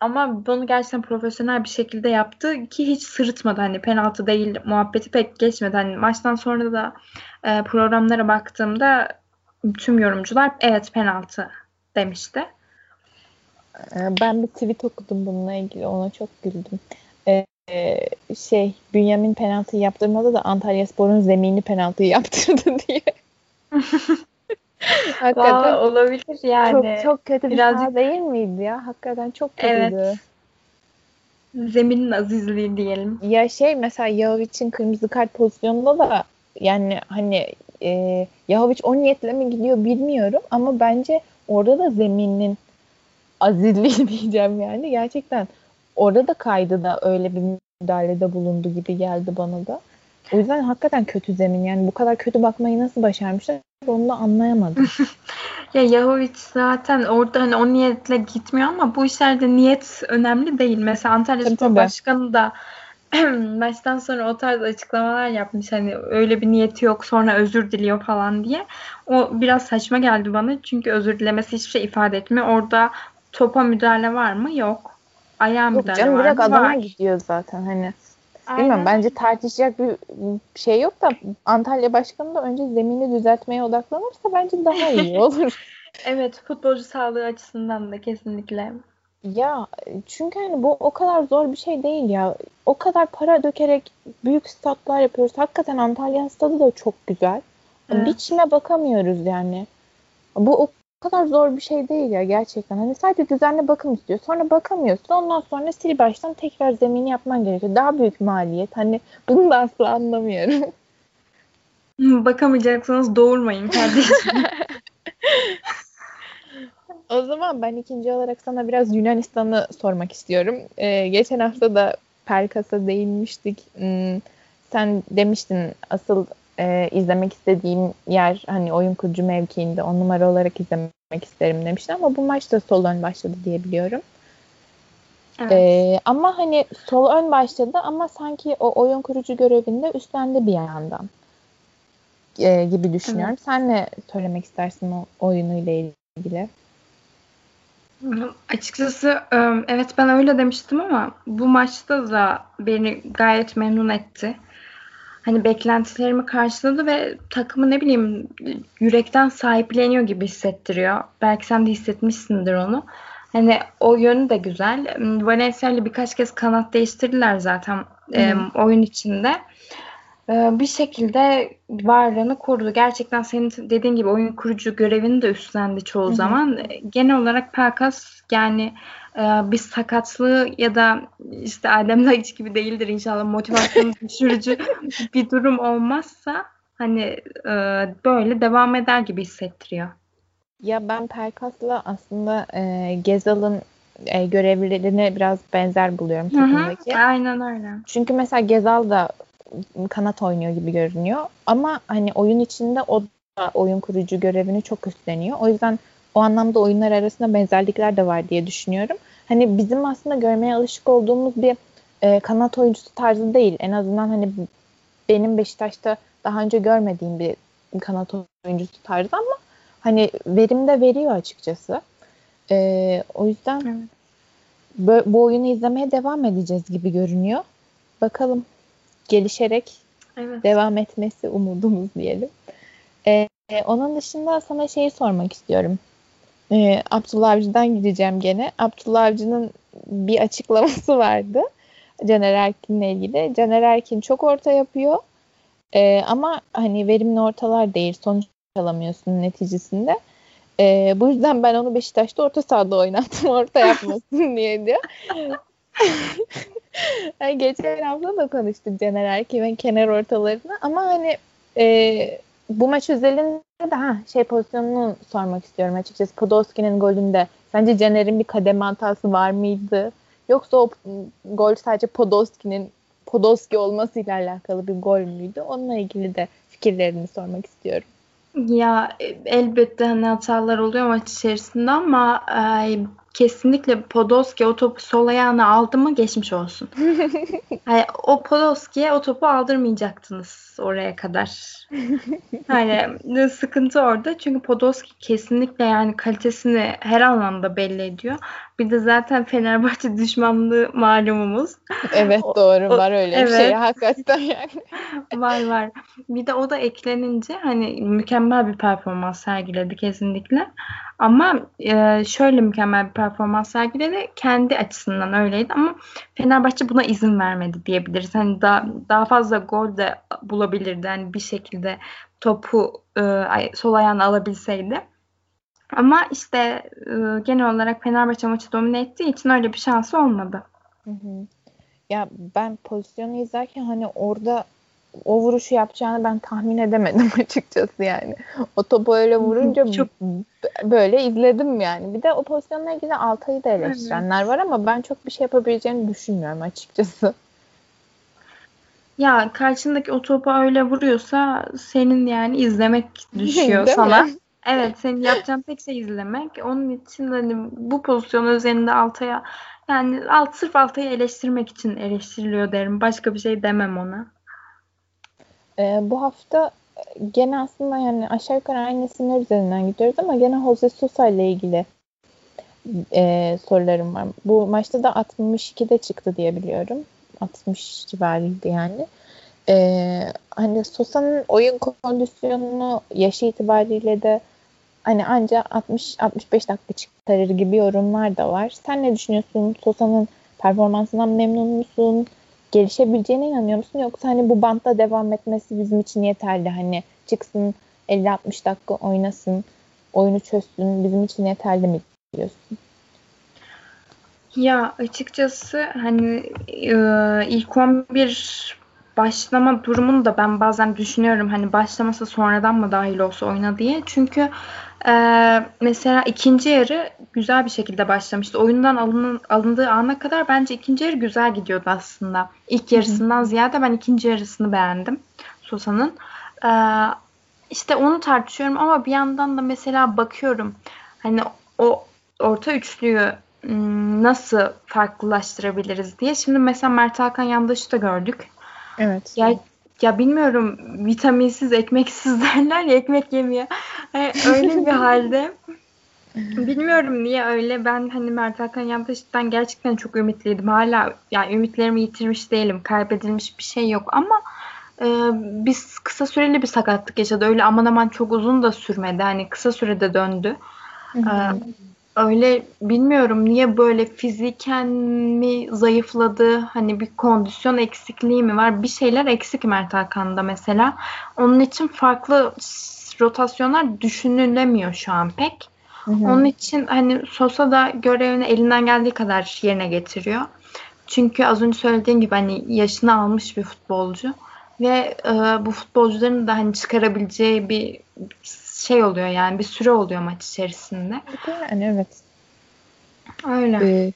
Ama bunu gerçekten profesyonel bir şekilde yaptı ki hiç sırıtmadı. Hani penaltı değil muhabbeti pek geçmedi. Hani maçtan sonra da e, programlara baktığımda tüm yorumcular evet penaltı demişti. Ee, ben bir tweet okudum bununla ilgili. Ona çok güldüm. Ee, şey Bünyamin penaltıyı yaptırmadı da Antalya Spor'un zemini penaltıyı yaptırdı *laughs* diye. *laughs* *laughs* Hakikaten Aa, olabilir yani. Çok çok kötü bir Birazcık... saha değil miydi ya? Hakikaten çok kötüydü. Evet. Zeminin azizliği diyelim. Ya şey mesela Yahovic'in kırmızı kart pozisyonunda da yani hani e, Yahovic o niyetle mi gidiyor bilmiyorum ama bence orada da zeminin azizliği *laughs* diyeceğim yani. Gerçekten orada da kaydı da öyle bir müdahalede bulundu gibi geldi bana da. O yüzden hakikaten kötü zemin. Yani bu kadar kötü bakmayı nasıl başarmışlar onu da anlayamadım. *laughs* ya Yahovic zaten orada hani o niyetle gitmiyor ama bu işlerde niyet önemli değil. Mesela Antalya tabii, Spor tabii. Başkanı da *clears throat* maçtan sonra o tarz açıklamalar yapmış. Hani öyle bir niyeti yok sonra özür diliyor falan diye. O biraz saçma geldi bana. Çünkü özür dilemesi hiçbir şey ifade etmiyor. Orada topa müdahale var mı? Yok. Ayağa Yok müdahale canım var direkt mı? adama Var. gidiyor zaten hani. Aynen. Bilmiyorum bence tartışacak bir şey yok da Antalya Başkanı da önce zemini düzeltmeye odaklanırsa bence daha iyi *laughs* olur. Evet futbolcu sağlığı açısından da kesinlikle. Ya çünkü hani bu o kadar zor bir şey değil ya. O kadar para dökerek büyük statlar yapıyoruz. Hakikaten Antalya stadı da çok güzel. Evet. Biçime bakamıyoruz yani. Bu o kadar zor bir şey değil ya gerçekten. Hani sadece düzenli bakım istiyor. Sonra bakamıyorsun. Ondan sonra sil baştan tekrar zemini yapman gerekiyor. Daha büyük maliyet. Hani bunu da asla anlamıyorum. *laughs* Bakamayacaksanız doğurmayın kardeşim. *laughs* O zaman ben ikinci olarak sana biraz Yunanistan'ı sormak istiyorum. Ee, geçen hafta da Pelkas'a değinmiştik. Hmm, sen demiştin asıl e, izlemek istediğim yer hani oyun kurucu mevkiinde on numara olarak izlemek isterim demiştin ama bu maç da sol ön başladı diye biliyorum. Evet. Ee, ama hani sol ön başladı ama sanki o oyun kurucu görevinde üstlendi bir yandan Ee, gibi düşünüyorum. Sen ne söylemek istersin o oyunuyla ilgili? Açıkçası e, evet ben öyle demiştim ama bu maçta da beni gayet memnun etti. Hani beklentilerimi karşıladı ve takımı ne bileyim yürekten sahipleniyor gibi hissettiriyor. Belki sen de hissetmişsindir onu. Hani o yönü de güzel. Valencia ile birkaç kez kanat değiştirdiler zaten e, Hı oyun içinde. E, bir şekilde varlığını korudu. Gerçekten senin dediğin gibi oyun kurucu görevini de üstlendi çoğu Hı hı. zaman. E, Genel olarak Pelkas yani e, bir sakatlığı ya da işte Adem Laiç gibi değildir inşallah motivasyonu *laughs* düşürücü bir durum olmazsa hani e, böyle devam eder gibi hissettiriyor. Ya ben Pelkas'la aslında e, Gezal'ın e, görevlilerine biraz benzer buluyorum Hı hı, takımdaki. aynen öyle. Çünkü mesela Gezal da kanat oynuyor gibi görünüyor. Ama hani oyun içinde o da oyun kurucu görevini çok üstleniyor. O yüzden o anlamda oyunlar arasında benzerlikler de var diye düşünüyorum. Hani bizim aslında görmeye alışık olduğumuz bir e, kanat oyuncusu tarzı değil. En azından hani benim Beşiktaş'ta daha önce görmediğim bir kanat oyuncusu tarzı ama hani verim de veriyor açıkçası. E, o yüzden Evet. bö- bu oyunu izlemeye devam edeceğiz gibi görünüyor. Bakalım gelişerek Evet. devam etmesi umudumuz diyelim. Ee, onun dışında sana şeyi sormak istiyorum. Ee, Abdullah Avcı'dan gideceğim gene. Abdullah Avcı'nın bir açıklaması *laughs* vardı. Caner Erkin'le ilgili. Caner Erkin çok orta yapıyor. Ee, ama hani verimli ortalar değil. Sonuç alamıyorsun neticesinde. Ee, bu yüzden ben onu Beşiktaş'ta orta sahada oynattım. Orta yapmasın *laughs* diye diyor. *laughs* Yani geçen hafta da konuştuk Caner Erkin'in kenar ortalarını ama hani e, bu maç özelinde de ha, şey pozisyonunu sormak istiyorum açıkçası. Podolski'nin golünde sence Caner'in bir kademe hatası var mıydı? Yoksa o gol sadece Podolski'nin Podolski olmasıyla alakalı bir gol müydü? Onunla ilgili de fikirlerini sormak istiyorum. Ya e, elbette hani hatalar oluyor maç içerisinde ama e, kesinlikle Podolski o topu sol ayağına aldı mı geçmiş olsun. *laughs* Yani o Podolski'ye o topu aldırmayacaktınız oraya kadar. *laughs* Yani sıkıntı orada. Çünkü Podolski kesinlikle yani kalitesini her anlamda belli ediyor. Bir de zaten Fenerbahçe düşmanlığı malumumuz. Evet doğru o- var öyle bir evet. şey hakikaten yani. *laughs* Var var. Bir de o da eklenince hani mükemmel bir performans sergiledi kesinlikle. Ama e, şöyle mükemmel bir performans sergiledi. Kendi açısından öyleydi ama Fenerbahçe buna izin vermedi diyebiliriz. Hani daha, daha fazla gol de bulabilirdi. Hani bir şekilde topu e, sol ayağına alabilseydi. Ama işte e, genel olarak Fenerbahçe maçı domine ettiği için öyle bir şansı olmadı. Hı hı. Ya ben pozisyonu izlerken hani orada o vuruşu yapacağını ben tahmin edemedim *laughs* açıkçası yani. O topu öyle vurunca Çok- böyle izledim yani. Bir de o pozisyonla ilgili Altay'ı da eleştirenler var ama ben çok bir şey yapabileceğini düşünmüyorum açıkçası. *laughs* Ya karşındaki o topu öyle vuruyorsa senin yani izlemek *laughs* düşüyor sana. mi? Evet senin yapacağın tek şey izlemek. Onun için hani bu pozisyon üzerinde Altay'a yani alt sırf Altay'ı eleştirmek için eleştiriliyor derim. Başka bir şey demem ona. Ee, bu hafta gene aslında yani aşağı yukarı aynı isimler üzerinden gidiyoruz ama gene Jose Sosa ile ilgili e, sorularım var. Bu maçta da 62'de çıktı diye biliyorum. 60 civarıydı yani. E, hani Sosa'nın oyun kondisyonunu yaşı itibariyle de hani ancak 60-65 dakika çıkarır gibi yorumlar da var. Sen ne düşünüyorsun? Sosa'nın performansından memnun musun? Gelişebileceğine inanıyor musun? Yoksa hani bu bantta devam etmesi bizim için yeterli. Hani çıksın 50-60 dakika oynasın, oyunu çözsün bizim için yeterli mi diyorsun? Ya açıkçası hani e, ilk 11 başlama durumunu da ben bazen düşünüyorum hani başlamasa sonradan mı dahil olsa oyuna diye. Çünkü e, mesela ikinci yarı güzel bir şekilde başlamıştı. Oyundan alın, alındığı ana kadar bence ikinci yarı güzel gidiyordu aslında. İlk yarısından ziyade ben ikinci yarısını beğendim Sosa'nın. E, işte onu tartışıyorum ama bir yandan da mesela bakıyorum hani o orta üçlüyü nasıl farklılaştırabiliriz diye. Şimdi mesela Mert Hakan Yandaş'ı da gördük. Evet. Ya, ya bilmiyorum vitaminsiz ekmeksiz *laughs* derler ya ekmek yemiyor. Yani öyle bir halde. Bilmiyorum niye öyle. Ben hani Mert Hakan Yandaş'tan gerçekten çok ümitliydim. Hala yani ümitlerimi yitirmiş değilim. Kaybedilmiş bir şey yok ama e, biz kısa süreli bir sakatlık yaşadı. Öyle aman aman çok uzun da sürmedi. Hani kısa sürede döndü. Hı hı. E, öyle bilmiyorum niye böyle fiziken mi zayıfladı hani bir kondisyon eksikliği mi var bir şeyler eksik Mert Hakan'da mesela onun için farklı rotasyonlar düşünülemiyor şu an pek. Hı hı. Onun için hani Sosa da görevini elinden geldiği kadar yerine getiriyor. Çünkü az önce söylediğim gibi hani yaşını almış bir futbolcu ve e, bu futbolcuların da hani çıkarabileceği bir şey oluyor yani bir süre oluyor maç içerisinde. Yani evet. Öyle. Ee,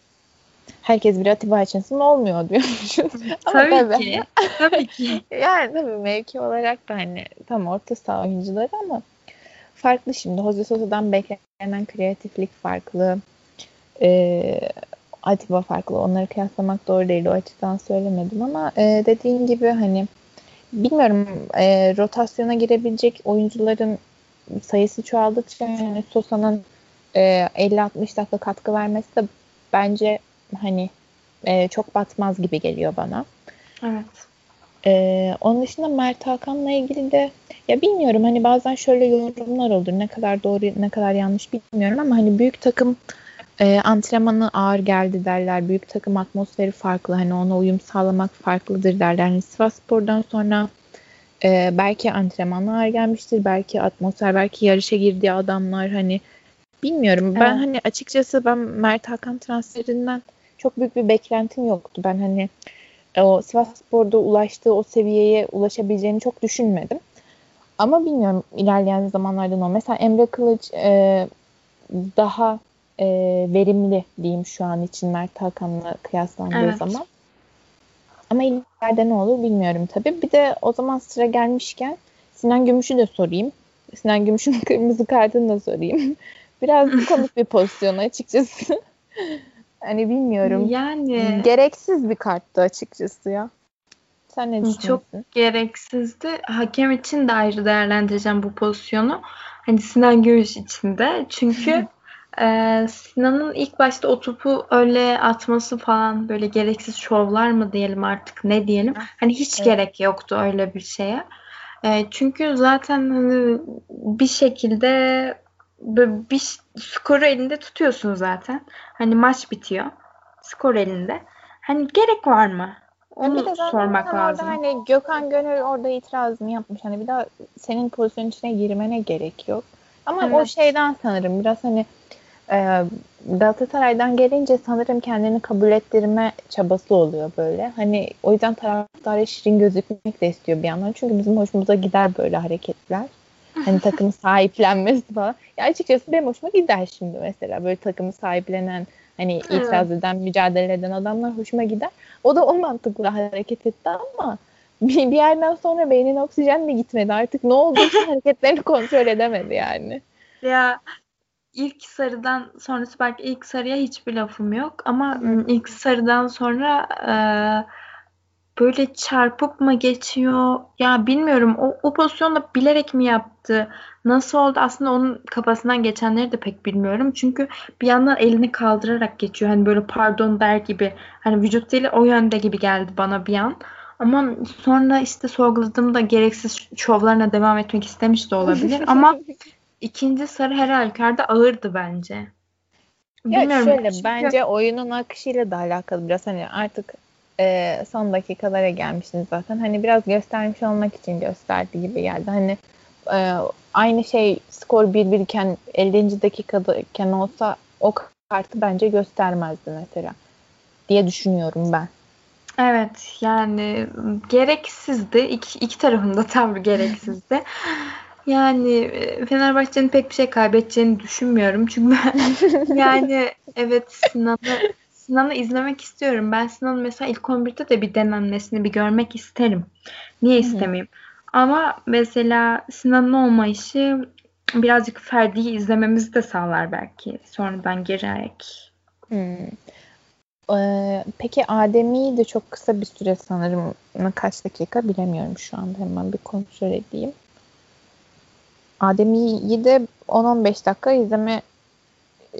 herkes bir Atiba Hutchinson olmuyor diyormuşuz. tabii, *laughs* tabii ki. tabii ki. *laughs* yani tabii mevki olarak da hani tam orta saha oyuncuları ama farklı şimdi. Jose Sosa'dan beklenen kreatiflik farklı. Ee, Atiba farklı. Onları kıyaslamak doğru değil. O açıdan söylemedim ama e, dediğin gibi hani bilmiyorum e, rotasyona girebilecek oyuncuların sayısı çoğaldıkça yani Sosa'nın e, 50-60 dakika katkı vermesi de bence hani e, çok batmaz gibi geliyor bana. Evet. Ee, onun dışında Mert Hakan'la ilgili de ya bilmiyorum hani bazen şöyle yorumlar olur ne kadar doğru ne kadar yanlış bilmiyorum ama hani büyük takım e, antrenmanı ağır geldi derler. Büyük takım atmosferi farklı hani ona uyum sağlamak farklıdır derler. Yani Sivas Spor'dan sonra e, belki antrenmanı ağır gelmiştir. Belki atmosfer belki yarışa girdiği adamlar hani bilmiyorum. Evet. Ben hani açıkçası ben Mert Hakan transferinden çok büyük bir beklentim yoktu. Ben hani o Sivas Spor'da ulaştığı o seviyeye ulaşabileceğini çok düşünmedim. Ama bilmiyorum ilerleyen zamanlarda ne Mesela Emre Kılıç e, daha e, verimli diyeyim şu an için Mert Hakan'la kıyaslandığı evet. zaman. Ama ileride ne olur bilmiyorum tabii. Bir de o zaman sıra gelmişken Sinan Gümüş'ü de sorayım. Sinan Gümüş'ün *laughs* kırmızı kartını da sorayım. *laughs* Biraz *laughs* komik bir pozisyon açıkçası. hani bilmiyorum. Yani gereksiz bir karttı açıkçası ya. Sen ne düşünüyorsun? Çok gereksizdi. Hakem için de ayrı değerlendireceğim bu pozisyonu. Hani Sinan Gümüş için de. Çünkü Ee, Sinan'ın ilk başta o topu öyle atması falan böyle gereksiz şovlar mı diyelim artık ne diyelim. Hani hiç evet. gerek yoktu öyle bir şeye. Ee, çünkü zaten hani bir şekilde bir skoru elinde tutuyorsun zaten. Hani maç bitiyor. Skor elinde. Hani gerek var mı? Onu bir de sormak lazım. hani Gökhan Gönül orada itirazını yapmış. Hani bir daha senin pozisyon içine girmene gerek yok. Ama evet. o şeyden sanırım biraz hani e, Galatasaray'dan gelince sanırım kendini kabul ettirme çabası oluyor böyle. Hani o yüzden taraftarı şirin gözükmek de istiyor bir yandan. Çünkü bizim hoşumuza gider böyle hareketler. Hani *laughs* takımı sahiplenmesi falan. Ya açıkçası benim hoşuma gider şimdi mesela. Böyle takımı sahiplenen hani itiraz eden, mücadele eden adamlar hoşuma gider. O da o mantıkla hareket etti ama *laughs* bir, bir yerden sonra beynin oksijen mi gitmedi artık ne oldu *laughs* hareketlerini kontrol edemedi yani. Ya ilk sarıdan sonrası belki ilk sarıya hiçbir lafım yok ama ilk sarıdan sonra e, böyle çarpıp mı geçiyor? Ya bilmiyorum. O, o pozisyonda bilerek mi yaptı? Nasıl oldu? Aslında onun kafasından geçenleri de pek bilmiyorum. Çünkü bir yandan elini kaldırarak geçiyor. Hani böyle pardon der gibi. Hani vücut dili o yönde gibi geldi bana bir an. Ama sonra işte sorguladığımda gereksiz şovlarına devam etmek istemiş de *laughs* olabilir. *laughs* Ama ikinci sarı her halükarda ağırdı bence. Bilmiyorum. Ya şöyle çünkü... bence oyunun akışıyla da alakalı biraz hani artık e, son dakikalara gelmişsiniz zaten. Hani biraz göstermiş olmak için gösterdi gibi geldi. Hani e, aynı şey skor 1-1 iken 50. dakikadayken olsa o kartı bence göstermezdi mesela diye düşünüyorum ben. Evet yani gereksizdi. İki, iki tarafında tabii gereksizdi. *laughs* Yani e, Fenerbahçe'nin pek bir şey kaybedeceğini düşünmüyorum. Çünkü ben *laughs* yani evet Sinan'ı Sinan'ı izlemek istiyorum. Ben Sinan'ı mesela ilk 11'de de bir denenmesini bir görmek isterim. Niye istemeyeyim? Ama mesela Sinan'ın olmayışı birazcık Ferdi'yi izlememizi de sağlar belki. Sonradan girerek. Hmm. Ee, peki Adem'i de çok kısa bir süre sanırım kaç dakika bilemiyorum şu anda hemen bir kontrol edeyim. Adem'i de 10-15 dakika izleme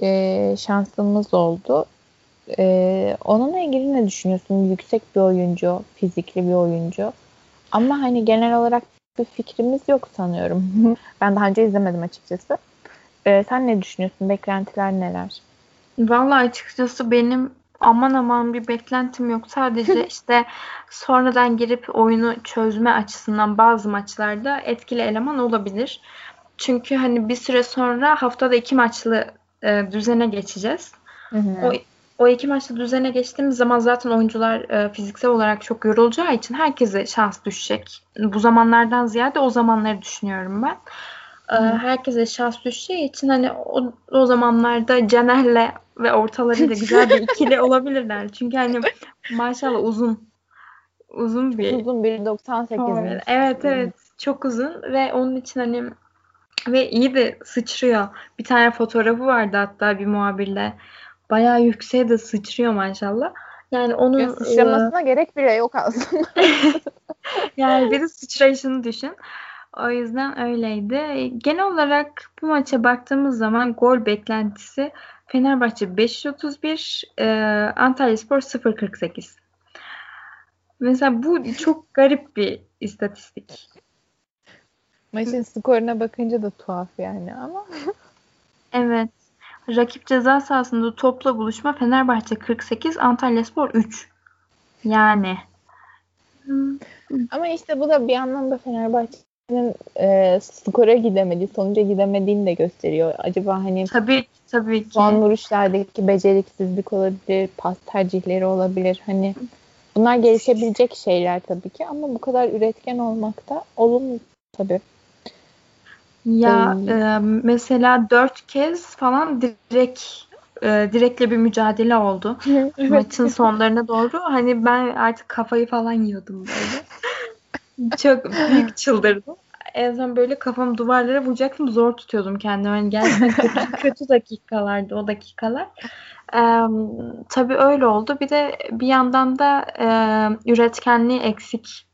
e, şansımız oldu. E, onunla ilgili ne düşünüyorsun? Yüksek bir oyuncu, fizikli bir oyuncu. Ama hani genel olarak bir fikrimiz yok sanıyorum. *laughs* ben daha önce izlemedim açıkçası. E, sen ne düşünüyorsun? Beklentiler neler? Vallahi açıkçası benim aman aman bir beklentim yok. Sadece *laughs* işte sonradan girip oyunu çözme açısından bazı maçlarda etkili eleman olabilir. Çünkü hani bir süre sonra haftada iki maçlı e, düzene geçeceğiz. Hı hı. O o iki maçta düzene geçtiğimiz zaman zaten oyuncular e, fiziksel olarak çok yorulacağı için herkese şans düşecek. Bu zamanlardan ziyade o zamanları düşünüyorum ben. E, herkese şans düşeceği için hani o, o zamanlarda Caner'le ve ortalarıyla güzel bir ikili *laughs* olabilirler. Çünkü hani maşallah uzun uzun bir uzun bir 98. Evet evet çok uzun ve onun için hani ve iyi de sıçrıyor. Bir tane fotoğrafı vardı hatta bir muhabirle. Bayağı yükseğe de sıçrıyor maşallah. Yani onun ya sıçramasına e, gerek bile yok aslında. *laughs* yani bir de sıçrayışını düşün. O yüzden öyleydi. Genel olarak bu maça baktığımız zaman gol beklentisi Fenerbahçe 531, e, Antalya Spor 048. Mesela bu çok garip bir istatistik. Maçın skoruna bakınca da tuhaf yani ama. *laughs* evet. Rakip ceza sahasında topla buluşma Fenerbahçe 48, Antalyaspor 3. Yani. Ama işte bu da bir anlamda Fenerbahçe'nin e, skora gidemediği, sonuca gidemediğini de gösteriyor. Acaba hani tabii tabii ki. son vuruşlardaki beceriksizlik olabilir, pas tercihleri olabilir. Hani bunlar gelişebilecek şeyler tabii ki ama bu kadar üretken olmak da olumlu tabii. Ya e, mesela dört kez falan direkt e, direkle bir mücadele oldu. *laughs* Maçın sonlarına doğru. Hani ben artık kafayı falan yiyordum böyle. *laughs* Çok büyük çıldırdım. En son böyle kafamı duvarlara vuracaktım. Zor tutuyordum kendimi. Yani gerçekten kötü, *laughs* kötü dakikalardı o dakikalar. Ee, tabii öyle oldu. Bir de bir yandan da e, üretkenliği eksik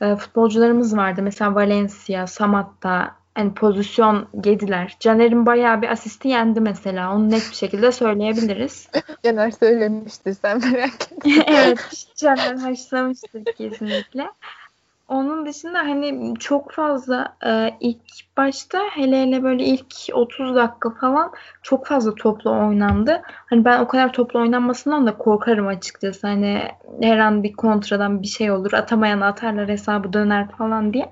e, futbolcularımız vardı. Mesela Valencia, Samatta, hani pozisyon yediler. Caner'in bayağı bir asisti yendi mesela. Onu net bir şekilde söyleyebiliriz. *laughs* Caner söylemiştir sen merak etme. *laughs* evet Caner haşlamıştır kesinlikle. Onun dışında hani çok fazla e, ilk başta hele hele böyle ilk 30 dakika falan çok fazla toplu oynandı. Hani ben o kadar toplu oynanmasından da korkarım açıkçası. Hani her an bir kontradan bir şey olur. Atamayan atarlar hesabı döner falan diye.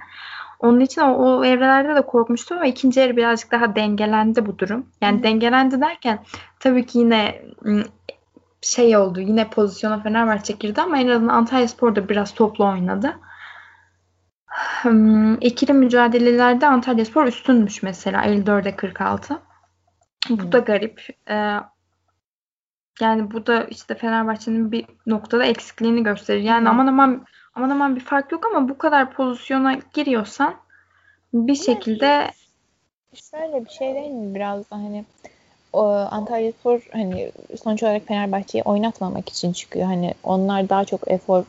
Onun için o, o evrelerde de korkmuştum ama ikinci yarı birazcık daha dengelendi bu durum. Yani Hı. dengelendi derken tabii ki yine şey oldu. Yine pozisyona Fenerbahçe girdi ama en azından Antalya Spor da biraz toplu oynadı. İkili mücadelelerde Antalya Spor üstünmüş mesela 54'e 46. Bu da garip. Ee, yani bu da işte Fenerbahçe'nin bir noktada eksikliğini gösterir. Yani Hı. aman aman aman aman bir fark yok ama bu kadar pozisyona giriyorsan bir şekilde şöyle bir şey değil mi biraz da hani o Antalya Spor hani sonuç olarak Fenerbahçe'yi oynatmamak için çıkıyor. Hani onlar daha çok efor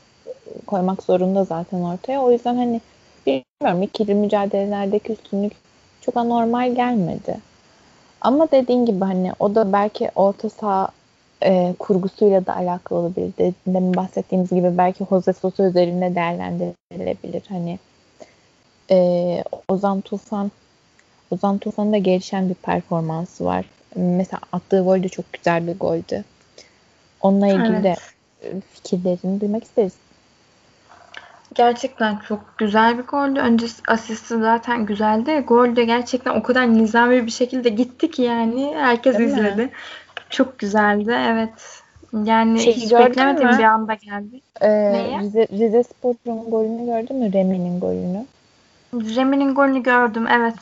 koymak zorunda zaten ortaya. O yüzden hani bilmiyorum ikili mücadelelerdeki üstünlük çok anormal gelmedi. Ama dediğin gibi hani o da belki orta saha e, kurgusuyla da alakalı olabilir. Demin bahsettiğimiz gibi belki Jose Sosa üzerinde değerlendirilebilir. Hani e, Ozan Tufan Ozan Tufan'ın da gelişen bir performansı var. Mesela attığı gol de çok güzel bir goldü. Onunla ilgili evet. de fikirlerini duymak isteriz. Gerçekten çok güzel bir goldü. Önce asisti zaten güzeldi. Gol de gerçekten o kadar nizami bir şekilde gitti ki yani herkes Değil izledi. Mi? Çok güzeldi evet. Yani şey, hiç beklemediğim bir anda geldi. Ee, Rize, Rize Spor'un golünü gördün mü? Remi'nin golünü. Remi'nin golünü gördüm evet.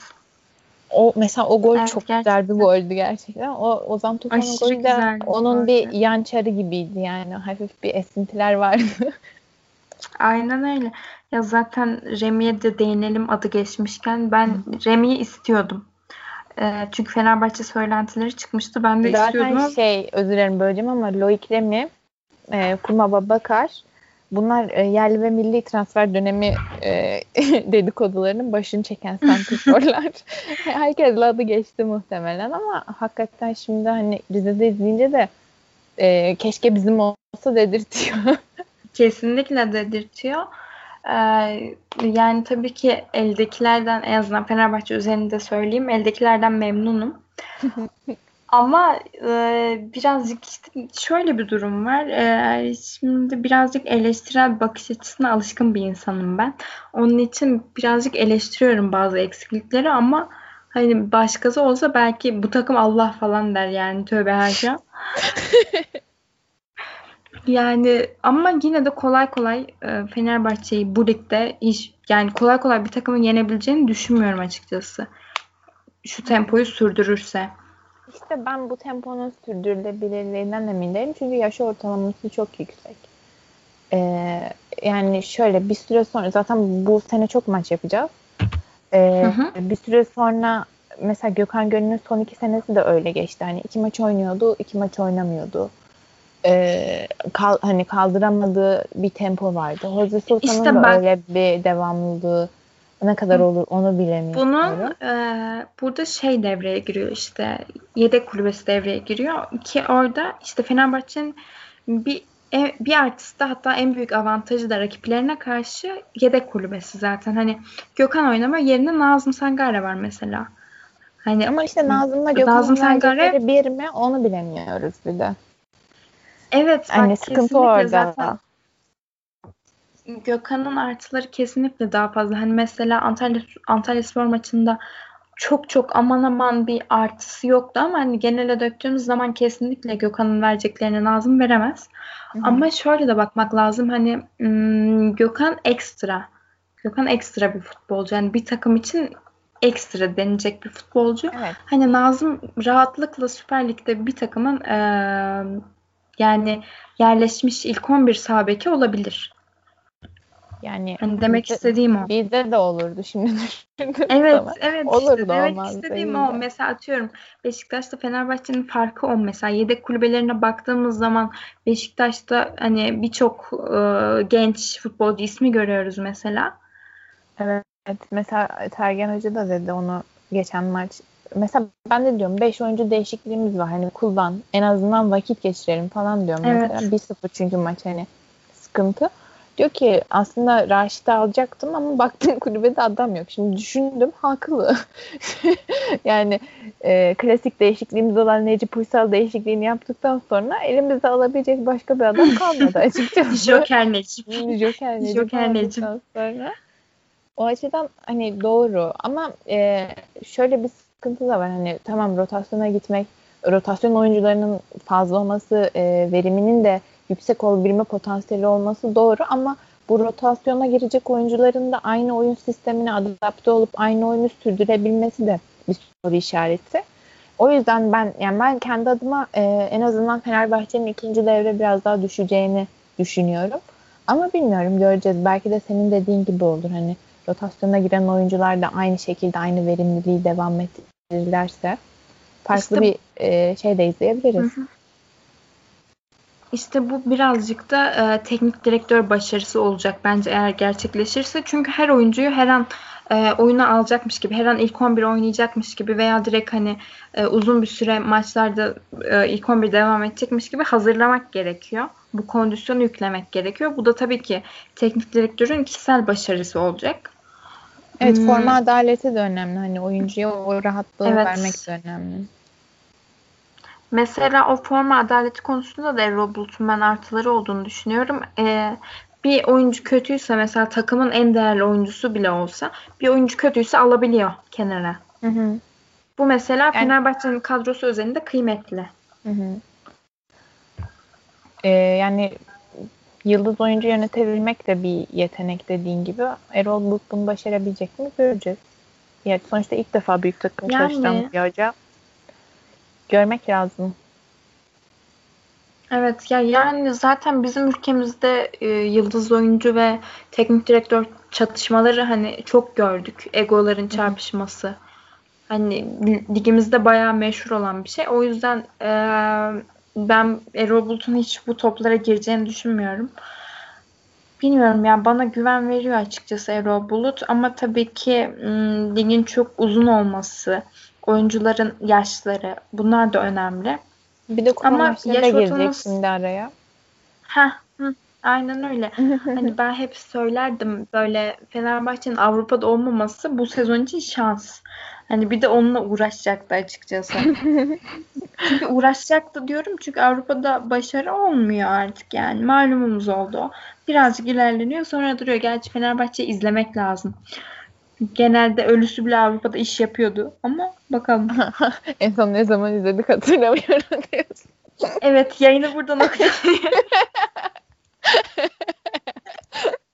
O mesela o gol evet, çok gerçekten. güzel bir goldü gerçekten. O Ozan Tufan'ın golü de onun bir yan çarı gibiydi yani. Hafif bir esintiler vardı. *laughs* Aynen öyle. Ya zaten Remi'ye de değinelim adı geçmişken. Ben Remi'yi istiyordum. E, çünkü Fenerbahçe söylentileri çıkmıştı. Ben de zaten istiyordum. Zaten şey özür dilerim böleceğim ama Loic Remi, e, Kumaba Bakar bunlar e, yerli ve milli transfer dönemi e, *laughs* dedikodularının başını çeken santrforlar. *laughs* Herkes adı geçti muhtemelen ama hakikaten şimdi hani Rize'de izleyince de e, keşke bizim olsa dedirtiyor. *laughs* Kesinlikle dedirtiyor. Yani tabii ki eldekilerden en azından Fenerbahçe üzerinde söyleyeyim. Eldekilerden memnunum. *laughs* Ama e, birazcık işte şöyle bir durum var. E, şimdi birazcık eleştirel bakış açısına alışkın bir insanım ben. Onun için birazcık eleştiriyorum bazı eksiklikleri ama hani başkası olsa belki bu takım Allah falan der yani tövbe her şey. *laughs* Yani ama yine de kolay kolay e, Fenerbahçe'yi bu ligde hiç yani kolay kolay bir takımın yenebileceğini düşünmüyorum açıkçası. Şu tempoyu sürdürürse. İşte ben bu temponun sürdürülebilirliğinden emin değilim. Çünkü yaş ortalaması çok yüksek. Ee, yani şöyle bir süre sonra zaten bu sene çok maç yapacağız. Ee, hı hı. Bir süre sonra mesela Gökhan Gönül'ün son iki senesi de öyle geçti. Hani iki maç oynuyordu, iki maç oynamıyordu e, kal, hani kaldıramadığı bir tempo vardı. Jose Sosa'nın işte da ben, öyle bir devamlılığı ne kadar olur onu bilemiyorum. Bunun e, burada şey devreye giriyor işte yedek kulübesi devreye giriyor ki orada işte Fenerbahçe'nin bir e, bir artısı da hatta en büyük avantajı da rakiplerine karşı yedek kulübesi zaten. Hani Gökhan oynamıyor yerine Nazım Sangare var mesela. Hani ama işte Nazım'la Gökhan'ın Nazım Sangare bir mi onu bilemiyoruz bir de. Evet. Hani sıkıntı orada. Zaten Gökhan'ın artıları kesinlikle daha fazla. Hani mesela Antalya Antalya Spor maçında çok çok aman aman bir artısı yoktu ama hani genele döktüğümüz zaman kesinlikle Gökhan'ın vereceklerini Nazım veremez. Hı-hı. Ama şöyle de bakmak lazım hani Gökhan ekstra. Gökhan ekstra bir futbolcu. Yani bir takım için ekstra denilecek bir futbolcu. Evet. Hani Nazım rahatlıkla Süper Lig'de bir takımın e, yani yerleşmiş ilk 11 sağ beki olabilir. Yani hani demek bizde, istediğim o. Bizde de olurdu şimdi *laughs* Evet, zaman. evet. Olurdu işte, demek istediğim o. Mesela atıyorum Beşiktaş'ta Fenerbahçe'nin farkı o. Mesela yedek kulübelerine baktığımız zaman Beşiktaş'ta hani birçok e, genç futbolcu ismi görüyoruz mesela. Evet. Mesela Tergen Hoca da dedi onu geçen maç mesela ben de diyorum 5 oyuncu değişikliğimiz var. Hani kullan. En azından vakit geçirelim falan diyorum. Evet. Mesela 1-0 çünkü maç hani sıkıntı. Diyor ki aslında Raşit'i alacaktım ama baktım *laughs* kulübede adam yok. Şimdi düşündüm haklı. *laughs* yani e, klasik değişikliğimiz olan Necip Uysal değişikliğini yaptıktan sonra elimizde alabilecek başka bir adam kalmadı *laughs* açıkçası. Joker Necip. Joker Necip. Joker Necip. Sonra. O açıdan hani doğru ama e, şöyle bir sıkıntı da var. Hani tamam rotasyona gitmek, rotasyon oyuncularının fazla olması, e, veriminin de yüksek olabilme potansiyeli olması doğru ama bu rotasyona girecek oyuncuların da aynı oyun sistemine adapte olup aynı oyunu sürdürebilmesi de bir soru işareti. O yüzden ben yani ben kendi adıma e, en azından Fenerbahçe'nin ikinci devre biraz daha düşeceğini düşünüyorum. Ama bilmiyorum göreceğiz. Belki de senin dediğin gibi olur. Hani rotasyona giren oyuncular da aynı şekilde aynı verimliliği devam ettirirlerse farklı işte, bir e, şey de izleyebiliriz. Hı hı. İşte bu birazcık da e, teknik direktör başarısı olacak bence eğer gerçekleşirse. Çünkü her oyuncuyu her an e, oyuna alacakmış gibi, her an ilk 11 oynayacakmış gibi veya direkt hani e, uzun bir süre maçlarda e, ilk 11 devam edecekmiş gibi hazırlamak gerekiyor. Bu kondisyonu yüklemek gerekiyor. Bu da tabii ki teknik direktörün kişisel başarısı olacak. Evet hmm. forma adaleti de önemli. Hani oyuncuya o rahatlığı evet. vermek de önemli. Mesela o forma adaleti konusunda da Erol Bulut'un ben artıları olduğunu düşünüyorum. Ee, bir oyuncu kötüyse mesela takımın en değerli oyuncusu bile olsa bir oyuncu kötüyse alabiliyor kenara. Hı hı. Bu mesela yani, Fenerbahçe'nin kadrosu özelinde kıymetli. Hı hı. Ee, yani yıldız oyuncu yönetebilmek de bir yetenek dediğin gibi. Erol Bulut bunu başarabilecek mi göreceğiz. Yani sonuçta ilk defa büyük takım yani, çalışan bir hoca. Görmek lazım. Evet ya yani zaten bizim ülkemizde e, yıldız oyuncu ve teknik direktör çatışmaları hani çok gördük. Egoların çarpışması. Hani ligimizde bayağı meşhur olan bir şey. O yüzden e, ben Erol Bulut'un hiç bu toplara gireceğini düşünmüyorum. Bilmiyorum ya bana güven veriyor açıkçası Erol Bulut ama tabii ki m, ligin çok uzun olması, oyuncuların yaşları bunlar da önemli. Bir de kupa maçları da girecek şimdi araya. Ha, aynen öyle. *laughs* hani ben hep söylerdim böyle Fenerbahçe'nin Avrupa'da olmaması bu sezon için şans. Hani bir de onunla uğraşacaktı açıkçası. *laughs* çünkü uğraşacaktı diyorum çünkü Avrupa'da başarı olmuyor artık yani. Malumumuz oldu Birazcık ilerleniyor sonra duruyor. Gerçi Fenerbahçe izlemek lazım. Genelde ölüsü bile Avrupa'da iş yapıyordu ama bakalım. *laughs* en son ne zaman izledik hatırlamıyorum diyorsun. Evet yayını burada noktalayalım. *laughs*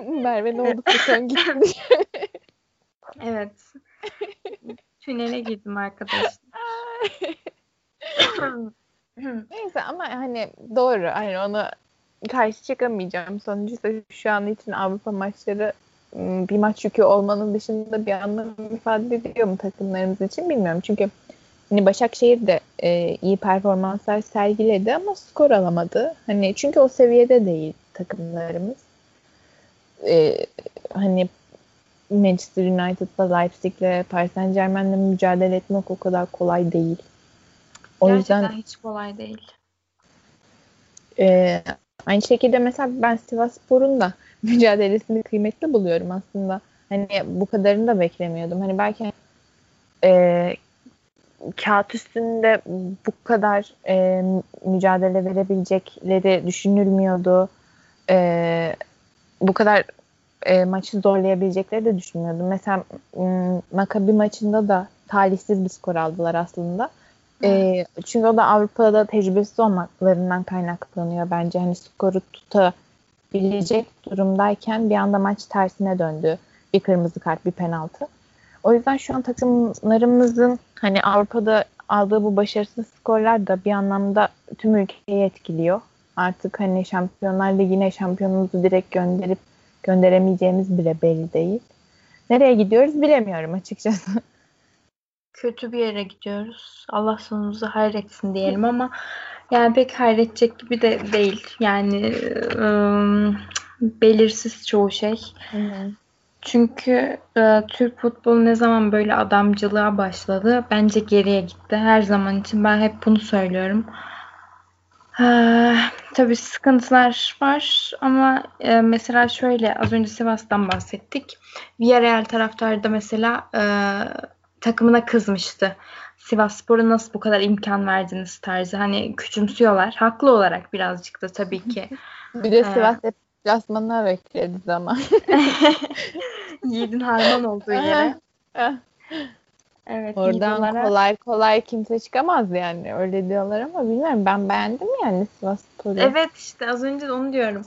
*laughs* Merve ne oldu sen gittin *laughs* Evet. Tünele girdim arkadaşlar. *laughs* Neyse ama hani doğru. Hani onu karşı çıkamayacağım. Sonuçta şu an için Avrupa maçları bir maç yükü olmanın dışında bir anlam ifade ediyor mu takımlarımız için bilmiyorum. Çünkü hani Başakşehir de e, iyi performanslar sergiledi ama skor alamadı. Hani çünkü o seviyede değil takımlarımız. E, hani Manchester United'la Leipzig'le Paris Saint Germain'le mücadele etmek o kadar kolay değil. O Gerçekten yüzden hiç kolay değil. E, aynı şekilde mesela ben Sivasspor'un da *laughs* mücadelesini kıymetli buluyorum aslında. Hani bu kadarını da beklemiyordum. Hani belki e, kağıt üstünde bu kadar e, mücadele verebilecekleri düşünülmüyordu. E, bu kadar e, maçı zorlayabilecekleri de düşünmüyordum. Mesela Makabi maçında da talihsiz bir skor aldılar aslında. E, çünkü o da Avrupa'da tecrübesiz olmaklarından kaynaklanıyor bence. Hani skoru tutabilecek durumdayken bir anda maç tersine döndü. Bir kırmızı kart, bir penaltı. O yüzden şu an takımlarımızın hani Avrupa'da aldığı bu başarısız skorlar da bir anlamda tüm ülkeyi etkiliyor. Artık hani Şampiyonlar Ligi'ne şampiyonumuzu direkt gönderip gönderemeyeceğimiz bile belli değil. Nereye gidiyoruz bilemiyorum açıkçası. *laughs* kötü bir yere gidiyoruz. Allah sonumuzu hayretsin diyelim ama yani pek hayredecek gibi de değil. Yani ıı, belirsiz çoğu şey. Hı Çünkü e, Türk futbolu ne zaman böyle adamcılığa başladı bence geriye gitti. Her zaman için ben hep bunu söylüyorum. Ee, tabii sıkıntılar var ama e, mesela şöyle az önce Sivas'tan bahsettik. Villarreal taraftarı da mesela e, takımına kızmıştı. Sivas Spor'a nasıl bu kadar imkan verdiniz tarzı. Hani küçümsüyorlar. Haklı olarak birazcık da tabii ki. *laughs* bir de Sivas ee, deplasmanına bekledi zaman. *laughs* Yiğidin harman olduğu *laughs* yere. Evet, Oradan olarak... kolay kolay kimse çıkamaz yani. Öyle diyorlar ama bilmiyorum. Ben beğendim yani Sivas Spor'u. Evet işte az önce onu diyorum.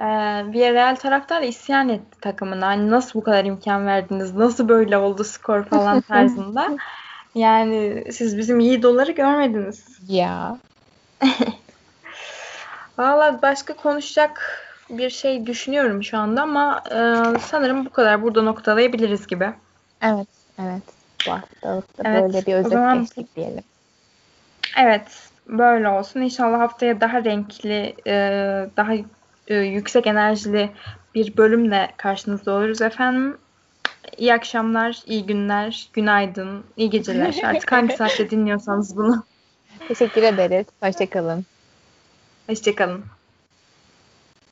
Ee, Villarreal taraftar isyan etti takımına. Hani nasıl bu kadar imkan verdiniz? Nasıl böyle oldu skor falan *laughs* tarzında. yani siz bizim iyi doları görmediniz. Ya. *laughs* Valla başka konuşacak bir şey düşünüyorum şu anda ama e, sanırım bu kadar burada noktalayabiliriz gibi. Evet, evet. Haftalıkta Evet, böyle bir o özet zaman- geçtik diyelim. Evet, böyle olsun. İnşallah haftaya daha renkli, e, daha e, yüksek enerjili bir bölümle karşınızda oluruz efendim. İyi akşamlar, iyi günler, günaydın, iyi geceler. Artık hangi saatte *laughs* dinliyorsanız bunu. Teşekkür ederiz. Hoşçakalın. Hoşçakalın.